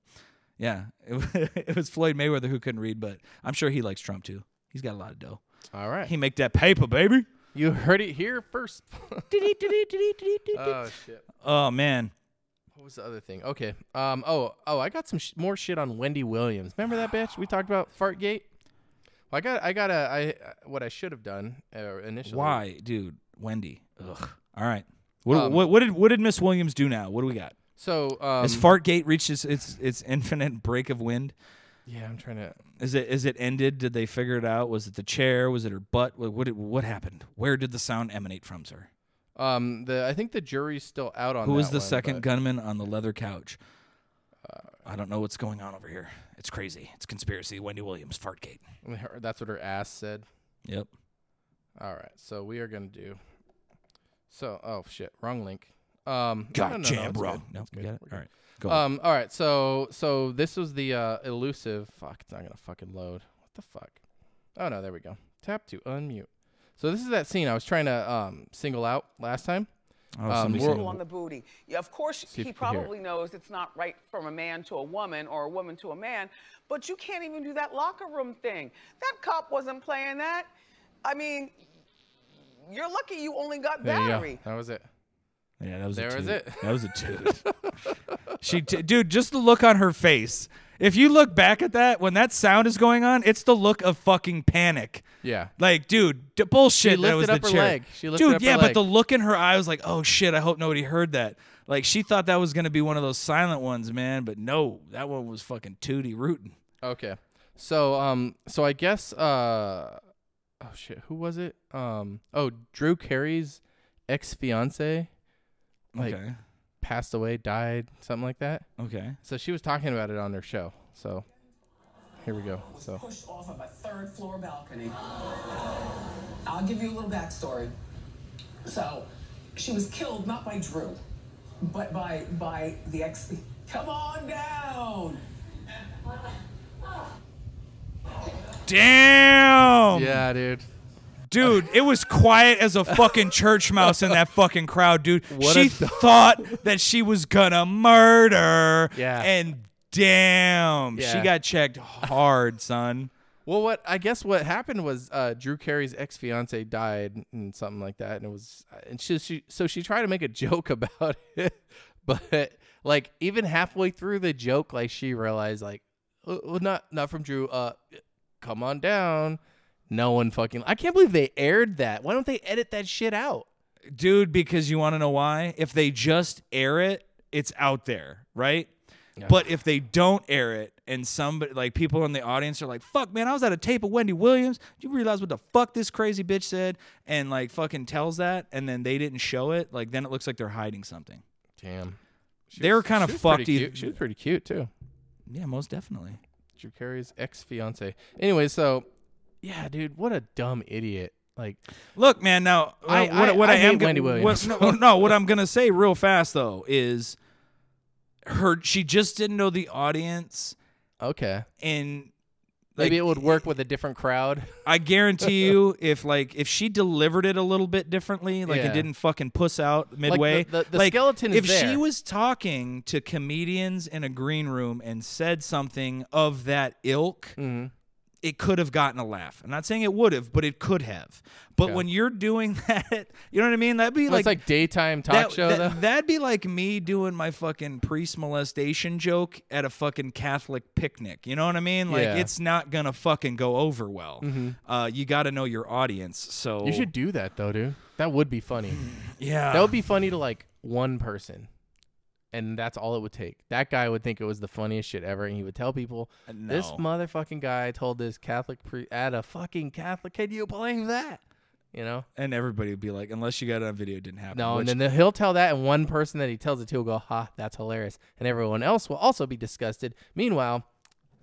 Yeah, [LAUGHS] it, it was Floyd Mayweather who couldn't read, but I'm sure he likes Trump too. He's got a lot of dough. All right. He make that paper, baby. you heard it here first. [LAUGHS] oh shit. Oh man, What was the other thing? Okay. Um. Oh. Oh. I got some sh- more shit on Wendy Williams. Remember that bitch we talked about? Fartgate. Well, I got. I got a. I. uh, What I should have done uh, initially. why, dude? Wendy. Ugh. All right. What, Um, what, what did what did Miss Williams do now? What do we got? So. Um, Has Fartgate reached its, its its infinite break of wind? Yeah, I'm trying to. Is it is it ended? Did they figure it out? Was it the chair? Was it her butt? What what, what happened? Where did the sound emanate from, sir? Um. The. I think the jury's still out on. Who was the one, second gunman on the leather couch? I don't know what's going on over here. It's crazy. It's conspiracy. Wendy Williams, Fartgate. That's what her ass said. Yep. All right, so we are gonna do. So, oh shit, wrong link. Um, God no, no, no, jam it's wrong. good, No, good, got it. All right. Go. Um, all right, so so this was the uh, elusive. Fuck, it's not gonna fucking load. What the fuck? Oh no, there we go. Tap to unmute. So this is that scene I was trying to um single out last time. Oh, um, somebody we're- on the booty. Yeah, of course, See he you hear probably knows it's not right from a man to a woman or a woman to a man, but you can't even do that locker room thing. That cop wasn't playing that. I mean, you're lucky you only got There you go. That was it. Yeah, that was There a was it. That was a toot. [LAUGHS] she, t- dude, just the look on her face. If you look back at that when that sound is going on, it's the look of fucking panic. Yeah. Like, dude, d- bullshit. She that was lifted the up her chair. leg. She lifted dude, up her yeah, but the look in her eye was like, oh shit, I hope nobody heard that. Like, she thought that was gonna be one of those silent ones, man. But no, that one was fucking tooty rooting. Okay. So um so I guess uh oh shit, who was it? Um oh Drew Carey's ex fiance like okay, passed away, died, something like that. okay. So she was talking about it on her show. So here we go. So pushed off of a third floor balcony. I'll give you a little backstory. So, she was killed not by Drew, but by by the ex. Come on down. Damn. Yeah, dude. Dude, it was quiet as a fucking church mouse in that fucking crowd, dude. What she dog. thought that she was gonna murder. Yeah. And damn, she got checked hard, son. Well, what I guess what happened was uh, Drew Carey's ex fiance died and something like that, and it was and she, she so she tried to make a [LAUGHS] joke about it, but like even halfway through the joke, like she realized like, uh, uh, not not from Drew. Uh, come on down. No one fucking. I can't believe they aired that. Why don't they edit that shit out? Dude, because you want to know why? If they just air it, it's out there, right? But if they don't air it and somebody like people in the audience are like, fuck man, I was at a tape of Wendy Williams. Do you realize what the fuck this crazy bitch said? And like fucking tells that and then they didn't show it, like then it looks like they're hiding something. Damn. She They were kinda fucked pretty either- cute. She was pretty cute too. Yeah, most definitely. Drew Carey's ex fiance. Anyway, so yeah, dude, what a dumb idiot. Like, Look, man. Now, I- uh, what, I- what I I, am Wendy Williams. What, no, [LAUGHS] no, what I'm gonna say real fast though is, her she just didn't know the audience, okay, and maybe it would work with a different crowd. [LAUGHS] I guarantee you, if like if she delivered it a little bit differently, like Yeah. it didn't fucking puss out midway, the- the like, skeleton is if she was talking to comedians in a green room and said something of that ilk, Mm-hmm. It could have gotten a laugh. I'm not saying it would have, but it could have. But Yeah. when you're doing [LAUGHS] that, you know what I mean? That'd be Well, like it's like daytime talk that, show that, though. That'd be like me doing my fucking priest molestation joke at a fucking Catholic picnic. You know what I mean? Like Yeah. it's not gonna fucking go over well. Uh, you got to know your audience. So you should do that though, dude. That would be funny. [SIGHS] yeah. that would be funny to like one person. And that's all it would take. That guy would think it was the funniest shit ever, and he would tell people, uh, "This motherfucking guy told this Catholic pre at a fucking Catholic. Can you believe that?" You know. and everybody would be like, unless you got it on video, it didn't happen. No, which- and then he'll tell that, and one person that he tells it to will go, "Ha, that's hilarious," and everyone else will also be disgusted. Meanwhile,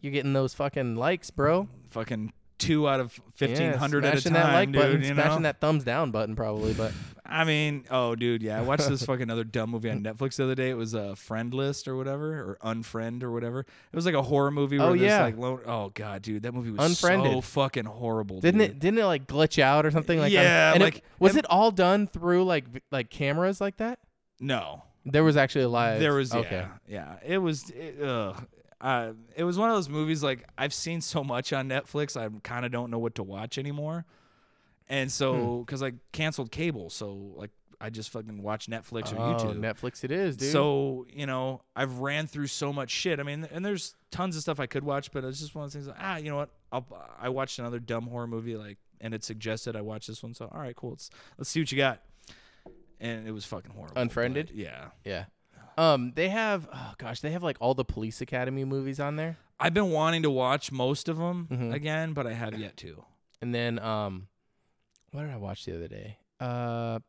you're getting those fucking likes, bro. fucking two out of fifteen hundred Yeah, at a smashing time, that like dude. button, you smashing know? that thumbs down button, probably. But [SIGHS] I mean, oh, dude, yeah. I watched this fucking other dumb movie on [LAUGHS] Netflix the other day. It was a uh, Friend List or whatever, or Unfriend or whatever. It was like a horror movie. Where Oh, this, yeah. like lone, oh god, dude, that movie was Unfriended. so fucking horrible. didn't dude. it? Didn't it like glitch out or something like? Yeah, it- like- was and- it all done through like like cameras like that? No, There was actually a live. there was okay. yeah, yeah. It was. It, ugh. Uh, it was one of those movies like I've seen so much on Netflix, I kind of don't know what to watch anymore. And so, Hmm. because I canceled cable, so like I just fucking watch Netflix or Oh, YouTube. Netflix it is, dude. So you know, I've ran through so much shit. I mean, and there's tons of stuff I could watch, but it's just one of those things. Like, ah, you know what? I'll, I watched another dumb horror movie, like, and it suggested I watch this one. So all right, cool. Let's let's see what you got. And it was fucking horrible. Unfriended? Yeah, yeah. Um, they have oh gosh, they have like all the Police Academy movies on there, I've been wanting to watch most of them Mhm. again, but I have yet to. and then um, what did I watch the other day? Uh,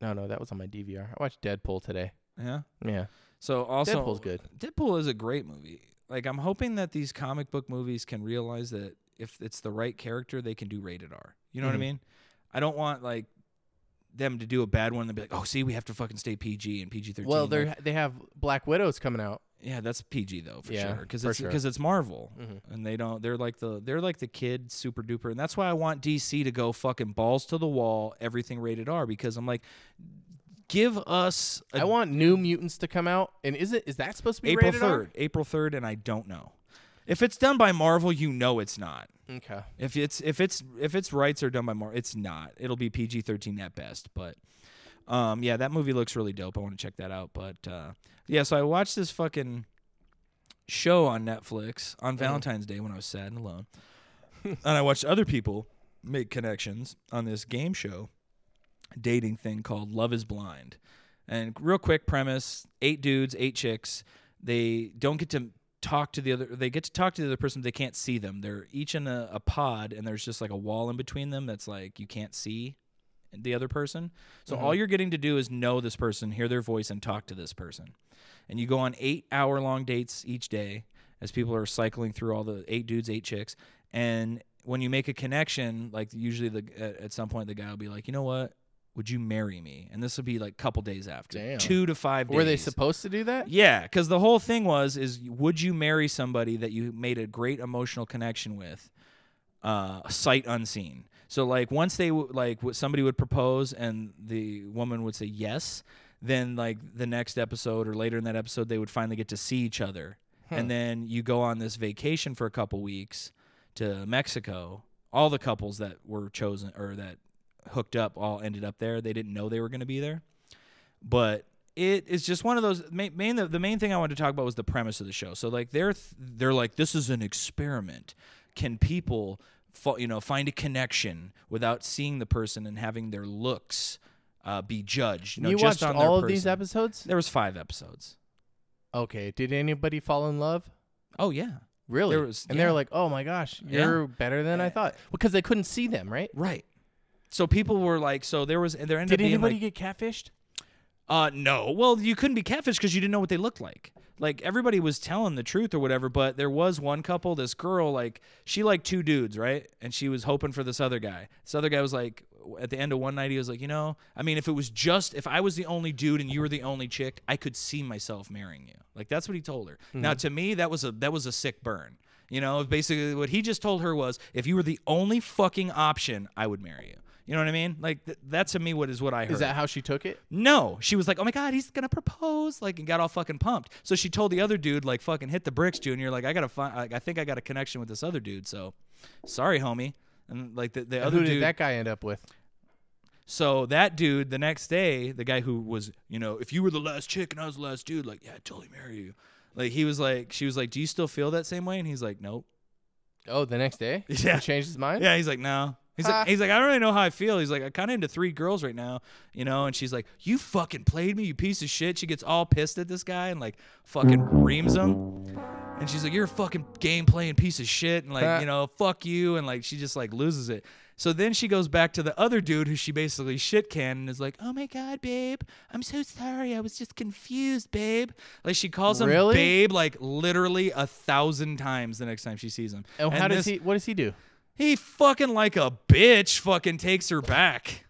no, no, that was on my DVR. I watched Deadpool today. Yeah. Yeah, So also, Deadpool's good. Deadpool is a great movie. Like I'm hoping that these comic book movies can realize that if it's the right character, they can do rated R. You know what I Mhm. mean? I don't want like them to do a bad one and be like, oh, see, we have to fucking stay PG and PG thirteen. Well, they they have Black Widows coming out. yeah, that's PG though for Yeah, sure because it's sure. because it's Marvel Mhm. and they don't. They're like the they're like the kid super duper, and that's why I want DC to go fucking balls to the wall, everything rated R because I'm like, give us. I I want New Mutants to come out, and is it is that supposed to be April rated R? third, April third, and I don't know. If it's done by Marvel, you know it's not. Okay. If it's if it's if its rights are done by Marvel, it's not. It'll be PG thirteen at best. But um, yeah, that movie looks really dope. I want to check that out. But uh, yeah, so I watched this fucking show on Netflix on Valentine's Day when I was sad and alone, [LAUGHS] and I watched other people make connections on this game show dating thing called Love Is Blind. And real quick premise: eight dudes, eight chicks. They don't get to talk to the other. They get to talk to the other person. But they can't see them. They're each in a, a pod, and there's just like a wall in between them that's like you can't see the other person. So all mm-hmm. you're getting to do is know this person, hear their voice, and talk to this person. And you go on eight hour long dates each day as people are cycling through all the eight dudes, eight chicks. And when you make a connection, like usually the at, at some point the guy will be like, you know what? Would you marry me? And this would be like a couple days after, Damn. two to five days. Were they supposed to do that? Yeah, because the whole thing was is would you marry somebody that you made a great emotional connection with, uh, sight unseen. So like once they w- like w- somebody would propose and the woman would say yes, then like the next episode or later in that episode they would finally get to see each other, and then you go on this vacation for a couple weeks to Mexico. All the couples that were chosen or that hooked up all ended up there. They didn't know they were going to be there but it is just one of those main, main the, the main thing I wanted to talk about was the premise of the show. So like they're they're like this is an experiment. Can people you know find a connection without seeing the person and having their looks uh, be judged? You, know, you just watched on all of these episodes? There was five episodes. Okay. Did anybody fall in love? Oh yeah, Really? There was- and they're like, "Oh my gosh, you're better than I thought," because they couldn't see them, right? right. So people were like, so there was and there ended Did up being anybody like, get catfished? Uh, no. Well, you couldn't be catfished because you didn't know what they looked like. Like everybody was telling the truth or whatever, but there was one couple. This girl, like, she liked two dudes, right? And she was hoping for this other guy. This other guy was like, at the end of one night, he was like, you know, I mean, if it was just if I was the only dude and you were the only chick, I could see myself marrying you. Like that's what he told her. Now, to me, that was a that was a sick burn. You know, basically what he just told her was, if you were the only fucking option, I would marry you. You know what I mean? Like th- that to me, what is what I heard. Is that how she took it? No, she was like, "Oh my god, he's gonna propose!" Like, and got all fucking pumped. So she told the other dude, like, "Fucking hit the bricks, Junior." Like, I gotta find. Like, I think I got a connection with this other dude. So, sorry, homie. And like the, the other Who did dude. that guy end up with? so that dude, the next day, the guy who was, you know, if you were the last chick and I was the last dude, like, yeah, I'd totally marry you. Like, he was like, she was like, "Do you still feel that same way?" And he's like, "Nope." Oh, the next day? [LAUGHS] Yeah. He changed his mind? Yeah, he's like, no. He's like, he's like, I don't really know how I feel. He's like, I kind of into three girls right now, you know. And she's like, you fucking played me, you piece of shit. She gets all pissed at this guy and like fucking reams him. and she's like, "You're a fucking game playing piece of shit," and like, you know, fuck you, and like, she just like loses it. So then she goes back to the other dude who she basically shit can and is like, "Oh my god, babe, I'm so sorry. I was just confused, babe." Like she calls him Really? babe like literally a thousand times the next time she sees him. And how does this- he? What does he do? He fucking like a bitch fucking takes her back.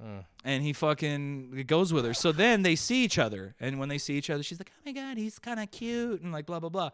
Hmm. And he fucking goes with her. So then they see each other. And when they see each other, she's like, oh my God, he's kind of cute. And like, blah, blah, blah.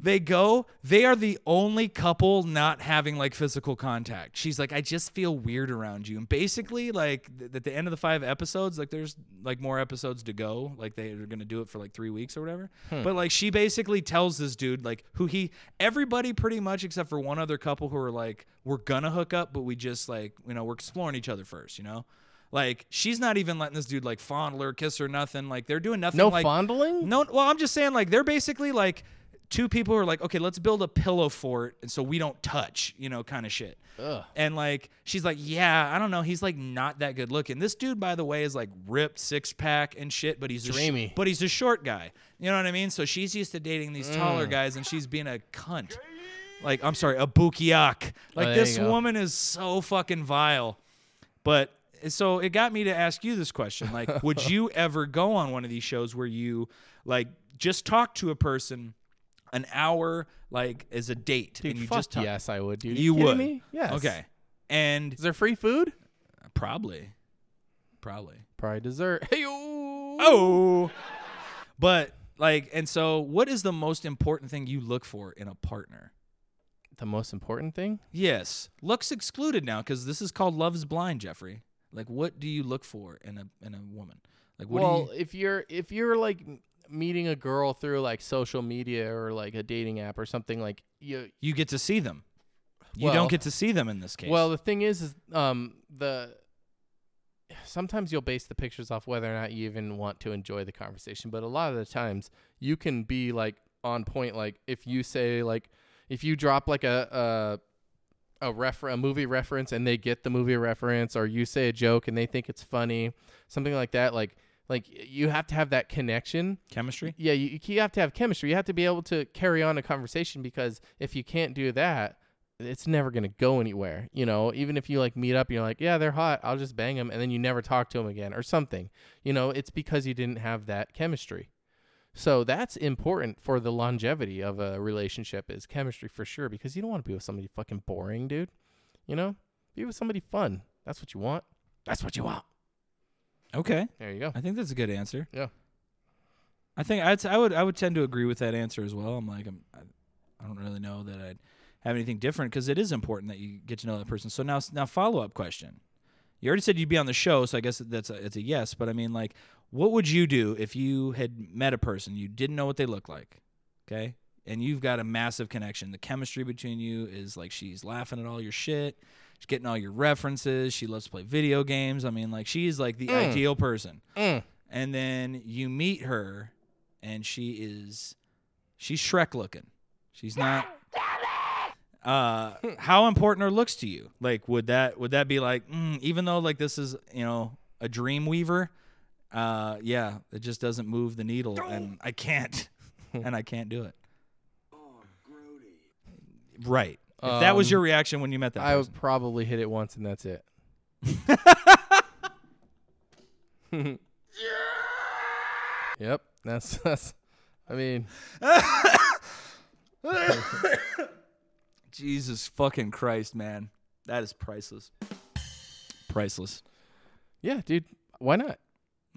They go. They are the only couple not having like physical contact. She's like, I just feel weird around you. And basically, like th- at the end of the five episodes, like there's like more episodes to go. Like they are gonna do it for like three weeks or whatever. Hmm. But like she basically tells this dude like who he everybody pretty much except for one other couple who are like we're gonna hook up, but we just like you know we're exploring each other first. You know. Like she's not even letting this dude like fondle her, kiss her, nothing. Like they're doing nothing. No like, fondling? no, well, I'm just saying, like, they're basically like two people are like, okay, let's build a pillow fort, and so we don't touch, you know, kind of shit. Ugh. And like, she's like, yeah, I don't know, he's like not that good looking. This dude, by the way, is like ripped, six pack and shit, but he's a sh- but he's a short guy. You know what I mean? So she's used to dating these Mm. taller guys, and she's being a cunt. Like, I'm sorry, a bukiak. Like Oh, this woman is so fucking vile. But so it got me to ask you this question: like, would [LAUGHS] you ever go on one of these shows where you like just talk to a person an hour, like as a date, Dude, and you fuck just talk? yes, I would, dude. You kidding would. Me? Yes. Okay. And Is there free food? probably, probably. Probably dessert. [LAUGHS] Hey, oh. Oh. But like, and so, what is the most important thing you look for in a partner? The most important thing? Yes, looks excluded now because this is called Love Is Blind, Jeffrey. Like, what do you look for in a in a woman? Like, what well, do you? if you're if you're like meeting a girl through like social media or like a dating app or something like you You get to see them. You Well- don't get to see them in this case. Well, the thing is, is um the sometimes you'll base the pictures off whether or not you even want to enjoy the conversation, but a lot of the times you can be like on point. Like if you say like if you drop like a a a refer a movie reference and they get the movie reference, or you say a joke and they think it's funny, something like that. Like like you have to have that connection. chemistry. Yeah, you, you have to have chemistry. You have to be able to carry on a conversation because if you can't do that, it's never going to go anywhere. You know, even if you like meet up, you're like, yeah, they're hot. I'll just bang them. And then you never talk to them again or something. You know, it's because you didn't have that chemistry. So that's important for the longevity of a relationship is chemistry for sure because you don't want to be with somebody fucking boring, dude. You know, be with somebody fun. That's what you want. That's what you want. Okay, There you go. I think that's a good answer. Yeah. I think I'd, I would I would tend to agree with that answer as well. I'm like I'm, I, I don't really know that I'd have anything different because it is important that you get to know that person. So now now follow up question. You already said you'd be on the show, so I guess that's a, it's a yes. But I mean, like, what would you do if you had met a person you didn't know what they look like? Okay, and you've got a massive connection. The chemistry between you is like she's laughing at all your shit. She's getting all your references. She loves to play video games. I mean, like she's like the Mm. ideal person Mm. and then you meet her and she is she's Shrek looking. She's not uh [LAUGHS] how important are looks to you? Like would that would that be like mm, even though like this is, you know, a dream weaver, uh yeah, it just doesn't move the needle and I can't [LAUGHS] and I can't do it. Right. If that was Um, your reaction when you met that I person. would probably hit it once and that's it. [LAUGHS] yep, that's that's. I mean, Jesus fucking Christ, man. That is priceless. Priceless. yeah, dude. Why not?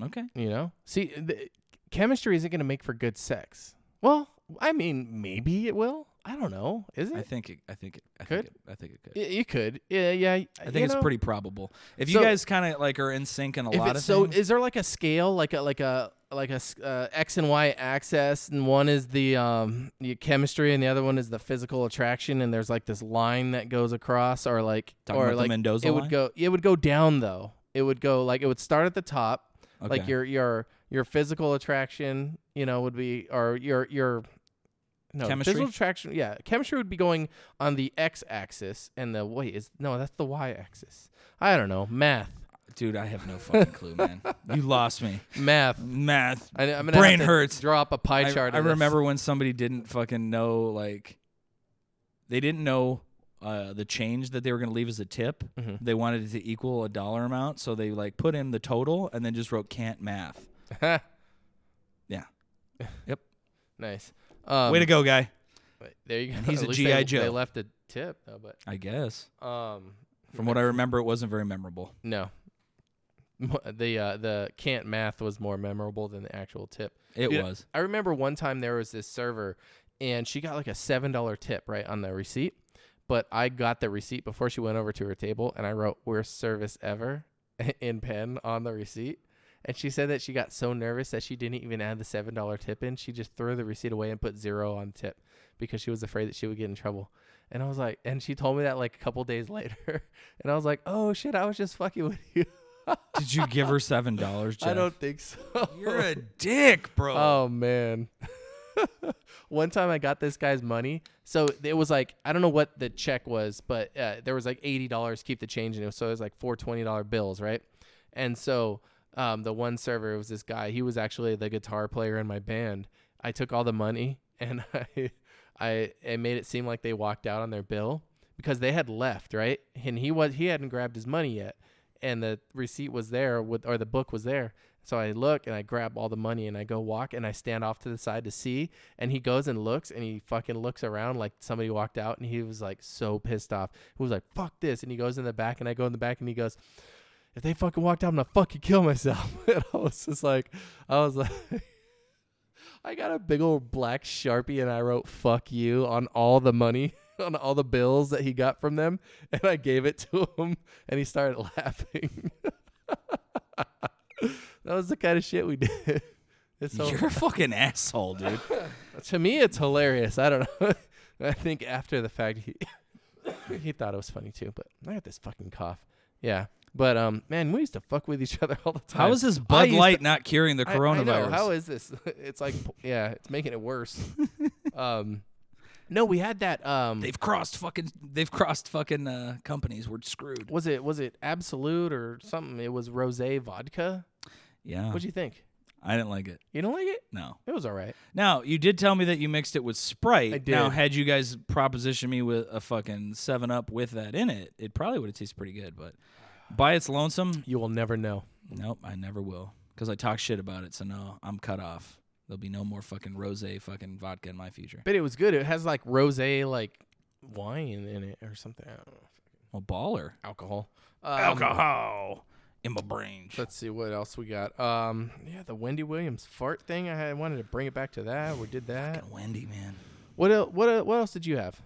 Okay. You know, see, the, chemistry isn't going to make for good sex. Well, I mean, maybe it will. I don't know. Is I think it. I think it. I Could? think it. I think it could. Y- you could. Yeah, yeah. I think it's pretty probable. If you guys kind of like are in sync in a lot of so, things, is there like a scale, like a like a like a uh, x and y axis, and one is the um the chemistry, and the other one is the physical attraction, and there's like this line that goes across, or like Talking or like Mendoza it line? would go, it would go down though. It would go like it would start at the top, okay. like your your your physical attraction, you know, would be or your your no Chemistry? physical attraction. Yeah, chemistry would be going on the x axis, and the wait is no, that's the y axis. I don't know math. Dude, I have no fucking clue, man. [LAUGHS] You lost me. Math. Math. I, I'm gonna Brain have to hurts. Drop a pie chart. I of this. remember when somebody didn't fucking know like they didn't know uh, the change that they were going to leave as a tip. Mhm. They wanted it to equal a dollar amount, so they like put in the total and then just wrote can't math. [LAUGHS] Yeah. Yep. [LAUGHS] nice. Um, Way to go, guy. but There you go. And he's [LAUGHS] a G.I. they, Joe. They left a tip though, but I guess. um, From what I remember, it wasn't very memorable. no. [LAUGHS] The uh, the can't math was more memorable than the actual tip. It Dude, was. I remember one time there was this server, and she got like a seven dollar tip right on the receipt. But I got the receipt before she went over to her table, and I wrote "worst service ever" [LAUGHS] in pen on the receipt. And she said that she got so nervous that she didn't even add the seven dollar tip in. She just threw the receipt away and put zero on tip because she was afraid that she would get in trouble. And I was like, and she told me that like a couple days [LAUGHS] later, and I was like, oh shit, I was just fucking with you. Did you give her [LAUGHS] seven dollars? I don't think so. You're a dick, bro. Oh man. [LAUGHS] One time I got this guy's money. So it was like I don't know what the check was, but uh, there was like eighty dollars keep the change in it. So it was like four twenty dollar bills, right? And so um, the one server was this guy. He was actually the guitar player in my band. I took all the money [LAUGHS] and I I, I made it seem like they walked out on their bill because they had left, right? And he was he hadn't grabbed his money yet, and the receipt was there with or the book was there. So I look and I grab all the money and I go walk and I stand off to the side to see. And he goes and looks and he fucking looks around like somebody walked out and he was like so pissed off. He was like, fuck this. And he goes in the back and I go in the back and he goes, if they fucking walked out, I'm gonna fucking kill myself. [LAUGHS] and I was just like, I was like, [LAUGHS] I got a big old black sharpie and I wrote "fuck you" on all the money, [LAUGHS] on all the bills that he got from them, and I gave it to him, and he started laughing. that was the kind of shit we did. It's so You're a fucking asshole, dude. to me, it's hilarious. I don't know. I think after the fact, he he thought it was funny too. But I got this fucking cough. Yeah, but um, man, we used to fuck with each [LAUGHS] other all the time. How is this Bud Light to- not curing the I- coronavirus? I, know. How is this? [LAUGHS] It's like, yeah, it's making it worse. [LAUGHS] um, no, we had that. Um, They've crossed fucking. They've crossed fucking uh, companies. We're screwed. was it was it Absolut or something? It was rosé vodka. Yeah, What'd you think? I didn't like it. You don't like it? No. It was all right. Now you did tell me that you mixed it with Sprite. I Now, had you guys propositioned me with a fucking Seven Up with that in it, it probably would have tasted pretty good. But by its lonesome, You will never know. nope, I never will, because I talk shit about it. So no, I'm cut off. There'll be no more fucking rosé fucking vodka in my future. But it was good. It has like rosé like wine in it or something. I don't know. Well, baller. Alcohol. Um, Alcohol in my brain. Let's see what else we got. Um, yeah, the Wendy Williams fart thing. I had, wanted to bring it back to that. We did that. Fucking Wendy, man. What el- what el- what else did you have?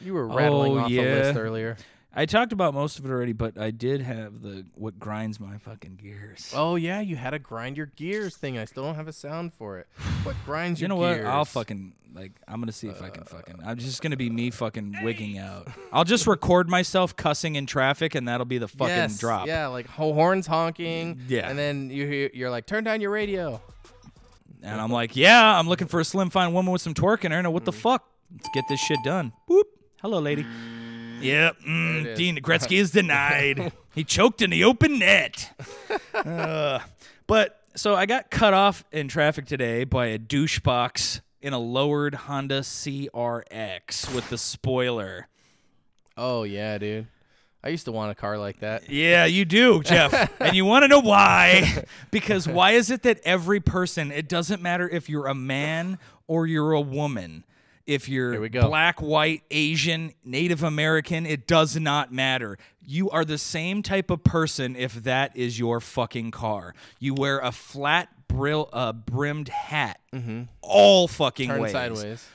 You were rattling Oh, off a list yeah. earlier. I talked about most of it already, but I did have the what grinds my fucking gears. Oh yeah, you had a grind your gears thing. I still don't have a sound for it. What grinds you your know what? I'll fucking like. I'm gonna see if I can fucking. I'm just gonna be me fucking wigging out. I'll just record myself cussing in traffic, and that'll be the fucking yes, drop. Yeah, like ho- horns honking. Yeah. and then you hear, you're like, turn down your radio. And I'm like, yeah, I'm looking for a slim fine woman with some twerk in her. Now what the Mm. fuck? Let's get this shit done. Boop. Hello, lady. Yep. Mm. Wayne Gretzky is [LAUGHS] denied. he choked in the open net. [LAUGHS] Uh, but so I got cut off in traffic today by a douche box in a lowered Honda CRX with the spoiler. Oh yeah, dude. I used to want a car like that. Yeah, you do, Jeff. [LAUGHS] and you want to know why? because why is it that every person, it doesn't matter if you're a man or you're a woman, if you're black, white, Asian, Native American, it does not matter. You are the same type of person if that is your fucking car. You wear a flat brill, uh, brimmed hat all fucking Mm-hmm. Turn ways sideways.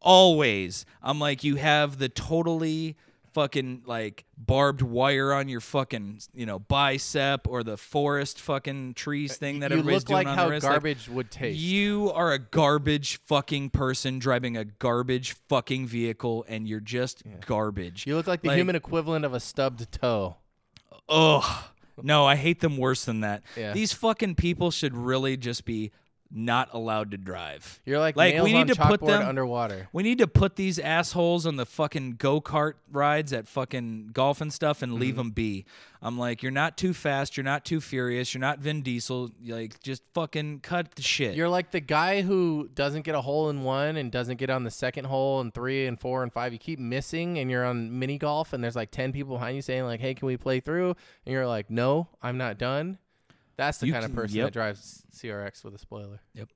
always i'm like you have the totally fucking like barbed wire on your fucking you know bicep or the forest fucking trees uh, thing that you everybody's doing like on how the wrist. Like, garbage would taste. you are a garbage fucking person driving a garbage fucking vehicle and you're just garbage You look like the Like- human equivalent of a stubbed toe. Ugh. No, I hate them worse than that. Yeah. These fucking people should really just be not allowed to drive. You're like, Like, nails we need on to put them- underwater. We need to put these assholes on the fucking go kart rides at fucking golf and stuff and Mm-hmm. leave them be. I'm like, you're not too fast, you're not too furious, you're not Vin Diesel. Like, just fucking cut the shit. You're like the guy who doesn't get a hole in one and doesn't get on the second hole and three and four and five. You keep missing and you're on mini golf and there's like 10 people behind you saying like, hey, can we play through? And you're like, no, I'm not done. That's the You kind of person yep. that drives CRX with a spoiler. Yep.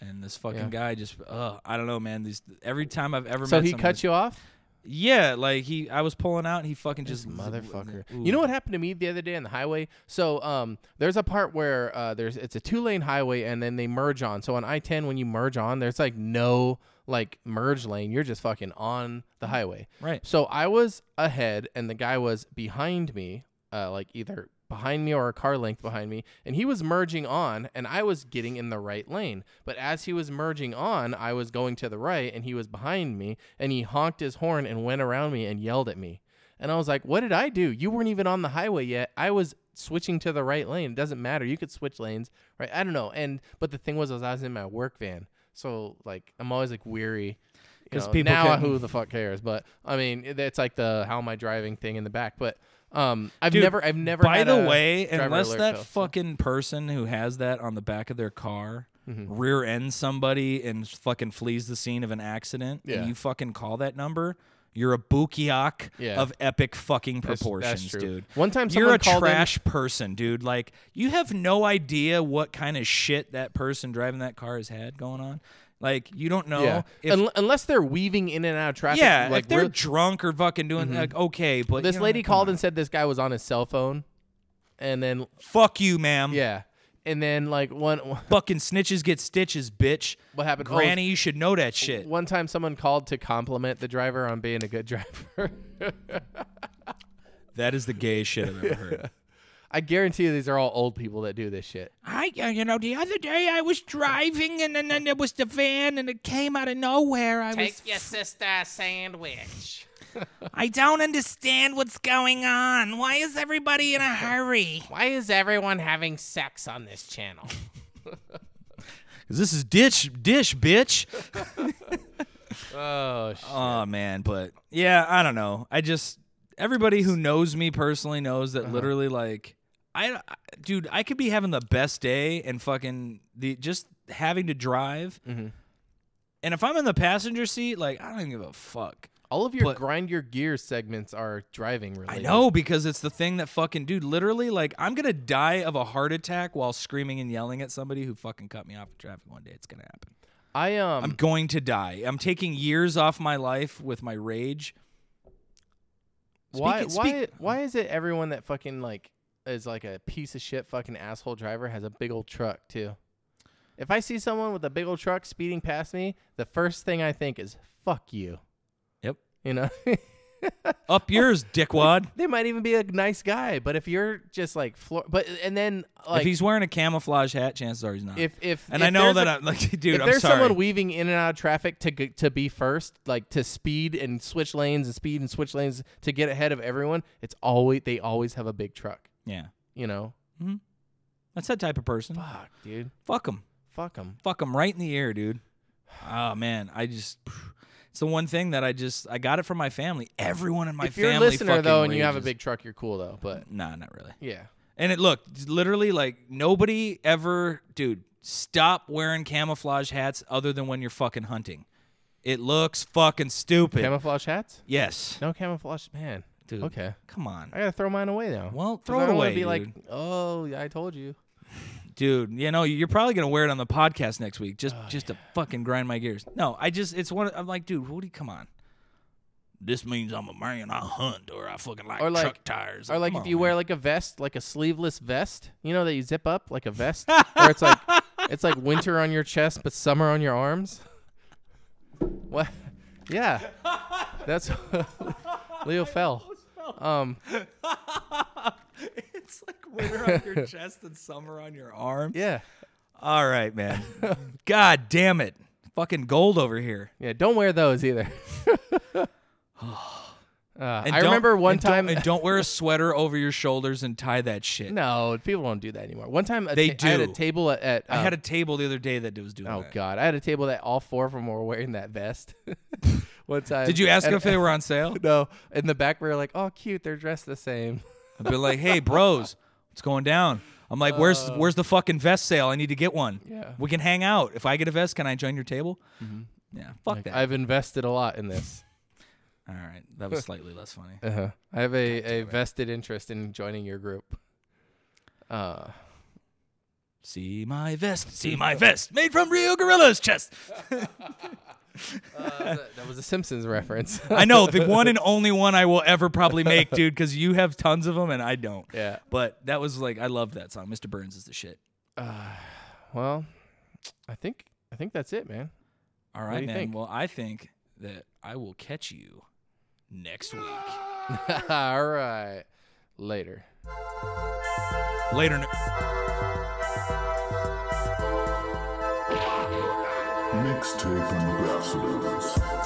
And this fucking Yeah. guy just, uh, I don't know, man. These every time I've ever met. So he someone- cut you off? Yeah, like he, I was pulling out and he fucking This just motherfucker. Ooh. You know what happened to me the other day on the highway? So um, there's a part where uh, there's it's a two lane highway and then they merge on. So on I-10 when you merge on, there's like no like merge lane. You're just fucking on the highway. Right. So I was ahead and the guy was behind me, uh, like either behind me or a car length behind me, and he was merging on and I was getting in the right lane. But as he was merging on, I was going to the right and he was behind me and he honked his horn and went around me and yelled at me. And I was like, "What did I do? You weren't even on the highway yet. I was switching to the right lane. It doesn't matter. You could switch lanes, right? I don't know." And but the thing was, was I was in my work van, so like I'm always like weary Because people now, can- who the fuck cares? But I mean, it- it's like the "How am I driving?" thing in the back. But um, I've Dude, never, I've never. By the way, unless that though, so- fucking person who has that on the back of their car Mm-hmm. rear ends somebody and fucking flees the scene of an accident, Yeah. and you fucking call that number, you're a bukiak Yeah. of epic fucking That's- that's proportions, dude. One time you're a called in- trash person, dude. Like you have no idea what kind of shit that person driving that car has had going on. Like you don't know yeah, if Un- unless they're weaving in and out of traffic. yeah, like if they're drunk or fucking doing mm-hmm. like okay, but this you know, lady called on. and said this guy was on his cell phone, and then "Fuck you, ma'am." yeah, and then like one [LAUGHS] Fucking snitches get stitches, bitch. what happened? Oh, Granny, you should know that shit. One time, someone called to compliment the driver on being a good [LAUGHS] driver. That is the gayest shit I've ever heard. I guarantee you, these are all old people that do this shit. I, uh, you know, the other day I was driving and then, then there was the van and it came out of nowhere. I was, your sister a sandwich. I don't understand what's going on. Why is everybody in a hurry? Why is everyone having sex on this channel? [LAUGHS] [LAUGHS] Cause This is ditch, dish, bitch. [LAUGHS] Oh, sh- Oh man, but yeah, I don't know. I just everybody who knows me personally knows that literally like I, dude, I could be having the best day and fucking the just having to drive. Mhm. And if I'm in the passenger seat, like I don't even give a fuck. all of your But- grind your gear segments are driving related. I know because it's the thing that fucking dude, literally like I'm gonna die of a heart attack while screaming and yelling at somebody who fucking cut me off in traffic one day. It's gonna happen. I um. I'm going to die. I'm taking years off my life with my rage. why? Speaking- why? speak- why is it everyone that fucking like is like a piece of shit fucking asshole driver has a big old truck too? If I see someone with a big old truck speeding past me, the first thing I think is "fuck you." Yep. You know. [LAUGHS] Up yours, dickwad. they might even be a nice guy, but if you're just like floor, but and then like if he's wearing a camouflage hat, chances are he's not. if if and if I know that a- I'm like, [LAUGHS] dude, if I'm sorry. If there's sorry. someone weaving in and out of traffic to to be first, like to speed and switch lanes and speed and switch lanes to get ahead of everyone, it's always they always have a big truck. Yeah, You know, mm-hmm. that's that type of person. fuck, dude, Fuck him. fuck them. Fuck him right in the ear, dude. Oh man, I just. [SIGHS] It's the one thing that I just I got it from my family. Everyone in my family. If you're a listener though and you have a big truck, you're cool though. But Nah, not really. yeah, And it looked literally like nobody ever, dude. Stop wearing camouflage hats other than when you're fucking hunting. It looks fucking stupid. camouflage hats. yes, No camouflage, man. Dude. Okay, come on, I gotta throw mine away now. Well, throw I it away, Be dude. like, oh, yeah, I told you. dude. You know you're probably gonna wear it on the podcast next week, just Oh, just to fucking grind my gears. No, I just it's one. I'm like, dude, you come on? This means I'm a man. I hunt or I fucking like, Or like- truck tires. Or like come if on, you man. wear like a vest, like a sleeveless vest, you know that you zip up like a vest, or it's like [LAUGHS] it's like winter on your chest but summer on your arms. What? Yeah, that's [LAUGHS] Leo fell. Um, [LAUGHS] it's like winter on your [LAUGHS] chest and summer on your arm. yeah, All right, man. [LAUGHS] God damn it. Fucking gold over here. yeah. Don't wear those either. [SIGHS] [SIGHS] Uh, And I don't- remember one and don't- time. and don't wear a sweater over your shoulders and tie that shit. no, people don't do that anymore. One time, a They ta- I had a do. table at. at I had um, a table the other day that was doing Oh that. God! I had a table that all four of them were wearing that vest. One time. Did you ask and- if they were on sale? [LAUGHS] No. In the back, we were like, "Oh, cute! They're dressed the same." I'd be like, "Hey, bros, what's going down?" I'm like, "Where's where's the fucking vest sale? I need to get one. Uh. Yeah. we can hang out. If I get a vest, can I join your table? Yeah, fuck Like, that. I've invested a lot in this. [LAUGHS] All right, that was slightly less funny. [LAUGHS] Uh-huh. I have a, a vested interest in joining your group. Uh, See my vest, see my vest, made from real gorilla's chest. Uh, that that was a Simpsons reference. [LAUGHS] I know the one and [LAUGHS] only one I will ever probably make, dude, because you have tons of them and I don't. yeah. But that was like, I love that song. Mr. Burns is the shit. Uh, well, I think I think that's it, man. All right, man. think? Well, I think that I will catch you next week. [LAUGHS] All right. Later. Later. Mixtape Ambassadors.